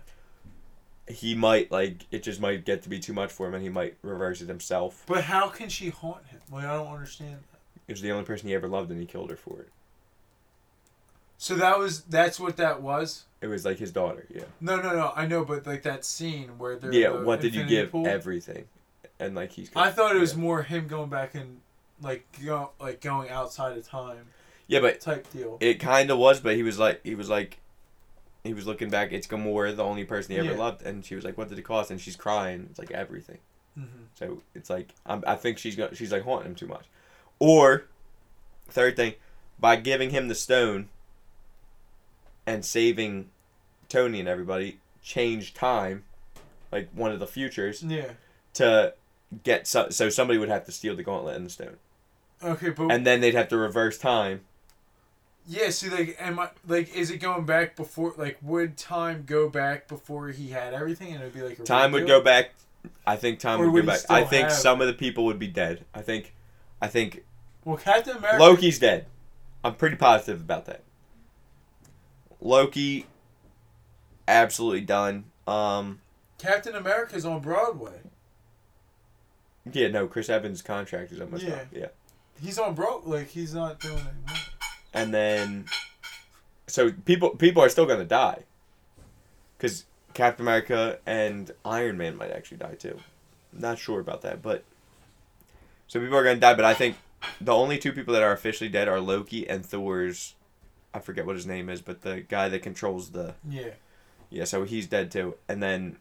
He might like it just might get to be too much for him, and he might reverse it himself. But how can she haunt him? Like I don't understand. It was the only person he ever loved, and he killed her for it. So that was that's what that was. It was like his daughter. Yeah. No, no, no. I know, but like that scene where they're Yeah. the What did you give? pool, Everything, and like he's. I thought it was yeah. more him going back and like go, like going outside of time Yeah, but type deal. It kind of was, but he was like, he was like, he was looking back. It's Gamora, the only person he ever Yeah. loved, and she was like, "What did it cost?" And she's crying. It's like everything. hmm So it's like I'm, I think she's got she's like haunting him too much. Or third thing, by giving him the stone and saving Tony and everybody, change time, like one of the futures, Yeah. to get so, so somebody would have to steal the gauntlet and the stone, Okay, but and then they'd have to reverse time. yeah. See, like, am I like, is it going back before? Like, would time go back before he had everything, and it'd be like a Time would go back. I think time would would go back. I think have- some of the people would be dead. I think, I think Well, Captain America. Loki's dead. I'm pretty positive about that. Loki, absolutely done. Um, Captain America's on Broadway. yeah, no, Chris Evans' contract is almost Yeah. up. Yeah, He's on broke. Like he's not doing it. and then, so people people are still gonna die, because Captain America and Iron Man might actually die too. Not sure about that, but so people are gonna die. But I think the only two people that are officially dead are Loki and Thor's. I forget what his name is, but the guy that controls the Yeah. Yeah, so he's dead too. And then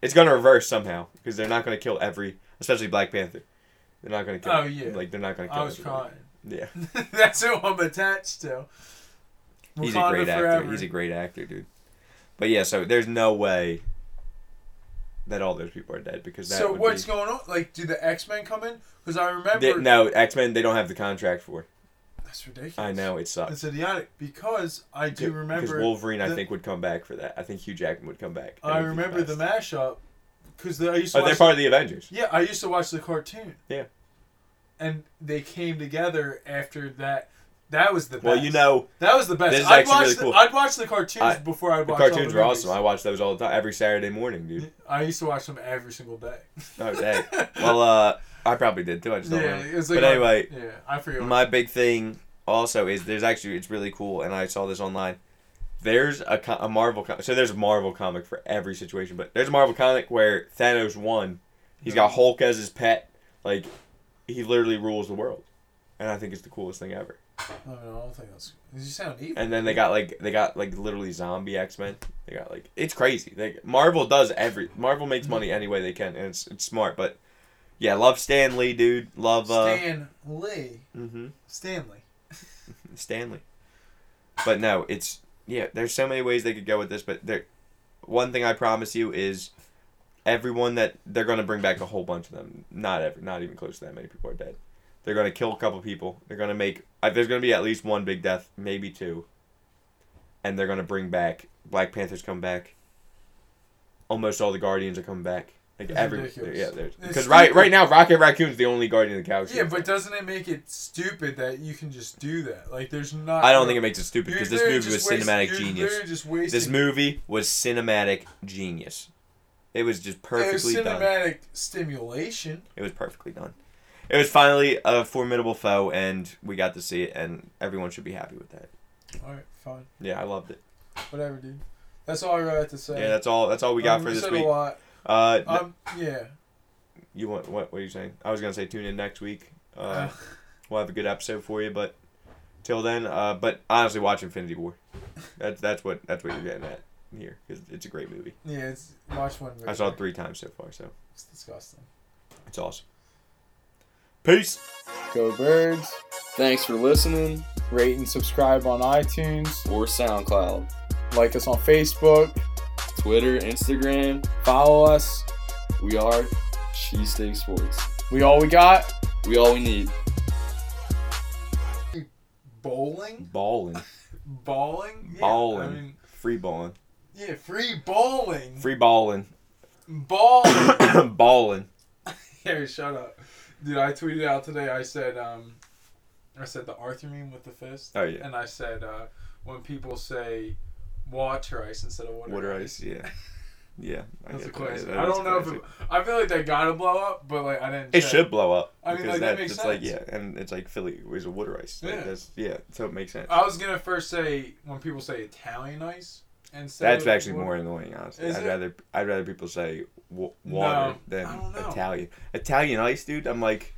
it's gonna reverse somehow because they're not gonna kill every, especially Black Panther. They're not gonna kill. Oh, yeah. Like they're not gonna kill. I was everybody. crying. Yeah, That's who I'm attached to. he's a Wakanda great actor. He's a great actor, dude. But yeah, so there's no way that all those people are dead because that. So what's be, going on? Like, do the X Men come in? Because I remember They- no, X Men. They don't have the contract for. That's ridiculous. I know it sucks. It's idiotic because I do Because remember. Wolverine, I think, would come back for that. I think Hugh Jackman would come back. I remember the best. mashup because I used to. Oh, watch they're part of the Avengers. Yeah, I used to watch the cartoon. Yeah. And they came together after that. That was the best. Well, you know, that was the best. This is I'd actually watch really the, cool. I'd watch the cartoons I- before I'd the watch all the cartoons were movies. awesome. I watch those all the time, every Saturday morning, dude. I used to watch them every single day. Oh, dang. well, uh, I probably did too. I just don't yeah, know. was like But anyway, yeah, I forget. my big thing also is there's actually it's really cool, and I saw this online. There's a, a Marvel com- so there's a Marvel comic for every situation, but there's a Marvel comic where Thanos won. He's got mm-hmm. Hulk as his pet, like he literally rules the world, and I think it's the coolest thing ever. Oh, no, I don't think that's. You sound evil. And then they got like they got like literally zombie X Men. They got like it's crazy. Like Marvel does every Marvel makes money any way they can, and it's it's smart. But yeah, love Stan Lee, dude. Love uh, Stan Lee. mm-hmm. Stanley. Stanley. But no, it's yeah. There's so many ways they could go with this, but there. One thing I promise you is, everyone that they're gonna bring back a whole bunch of them. Not ever, not even close to that many people are dead. They're gonna kill a couple people. They're gonna make. Uh, there's gonna be at least one big death, maybe two. And they're gonna bring back Black Panthers come back. Almost all the Guardians are coming back. Like It's every ridiculous. yeah, because right right now Rocket Raccoon's the only Guardian of the Galaxy. Yeah, but doesn't it make it stupid that you can just do that? Like, there's not. I don't think it makes it stupid because this movie was wasting- cinematic genius. literally just wasting- This movie was cinematic genius. It was just It was perfectly done. cinematic stimulation. It was perfectly done. It was finally a formidable foe, and we got to see it, and everyone should be happy with that. All right, fine, Yeah, I loved it. whatever, dude. That's all I really have to say. Yeah, that's all. That's all we got Um, for this week. A lot. Uh, Um, yeah. you want what? What are you saying? I was gonna say tune in next week. Uh, Uh, we'll have a good episode for you, but till then, uh, but honestly, watch Infinity War. That's that's what that's what you're getting at here because it's a great movie. yeah, it's watch one. I saw it three times so far, so It's disgusting. it's awesome. Peace. Go Birds. Thanks for listening. Rate and subscribe on iTunes. or SoundCloud, Like us on Facebook. Twitter, Instagram. Follow us. We are Cheesesteak Sports. We all we got. We all we need. Bowling, Balling. bowling, yeah, Balling. I mean, Free balling. yeah, free bowling, Free balling. ball. balling. Harry, shut up, dude. I tweeted out today. I said, um, I said the Arthur meme with the fist. Oh, yeah. And I said, uh, when people say water ice instead of water, Water ice, yeah. Yeah. I That's a get that. That I don't know if it, I feel like they gotta blow up, but like I didn't. It check. should blow up. I mean, like, that that- makes it's like sense. yeah, and it's like Philly was a water ice. Like, Yeah. That's, yeah, so it makes sense. I was gonna first say when people say Italian ice instead. That's actually water- more annoying, honestly. Is I'd it? rather I'd rather people say w- water No, than I don't know. Italian. Italian ice, dude. I'm like,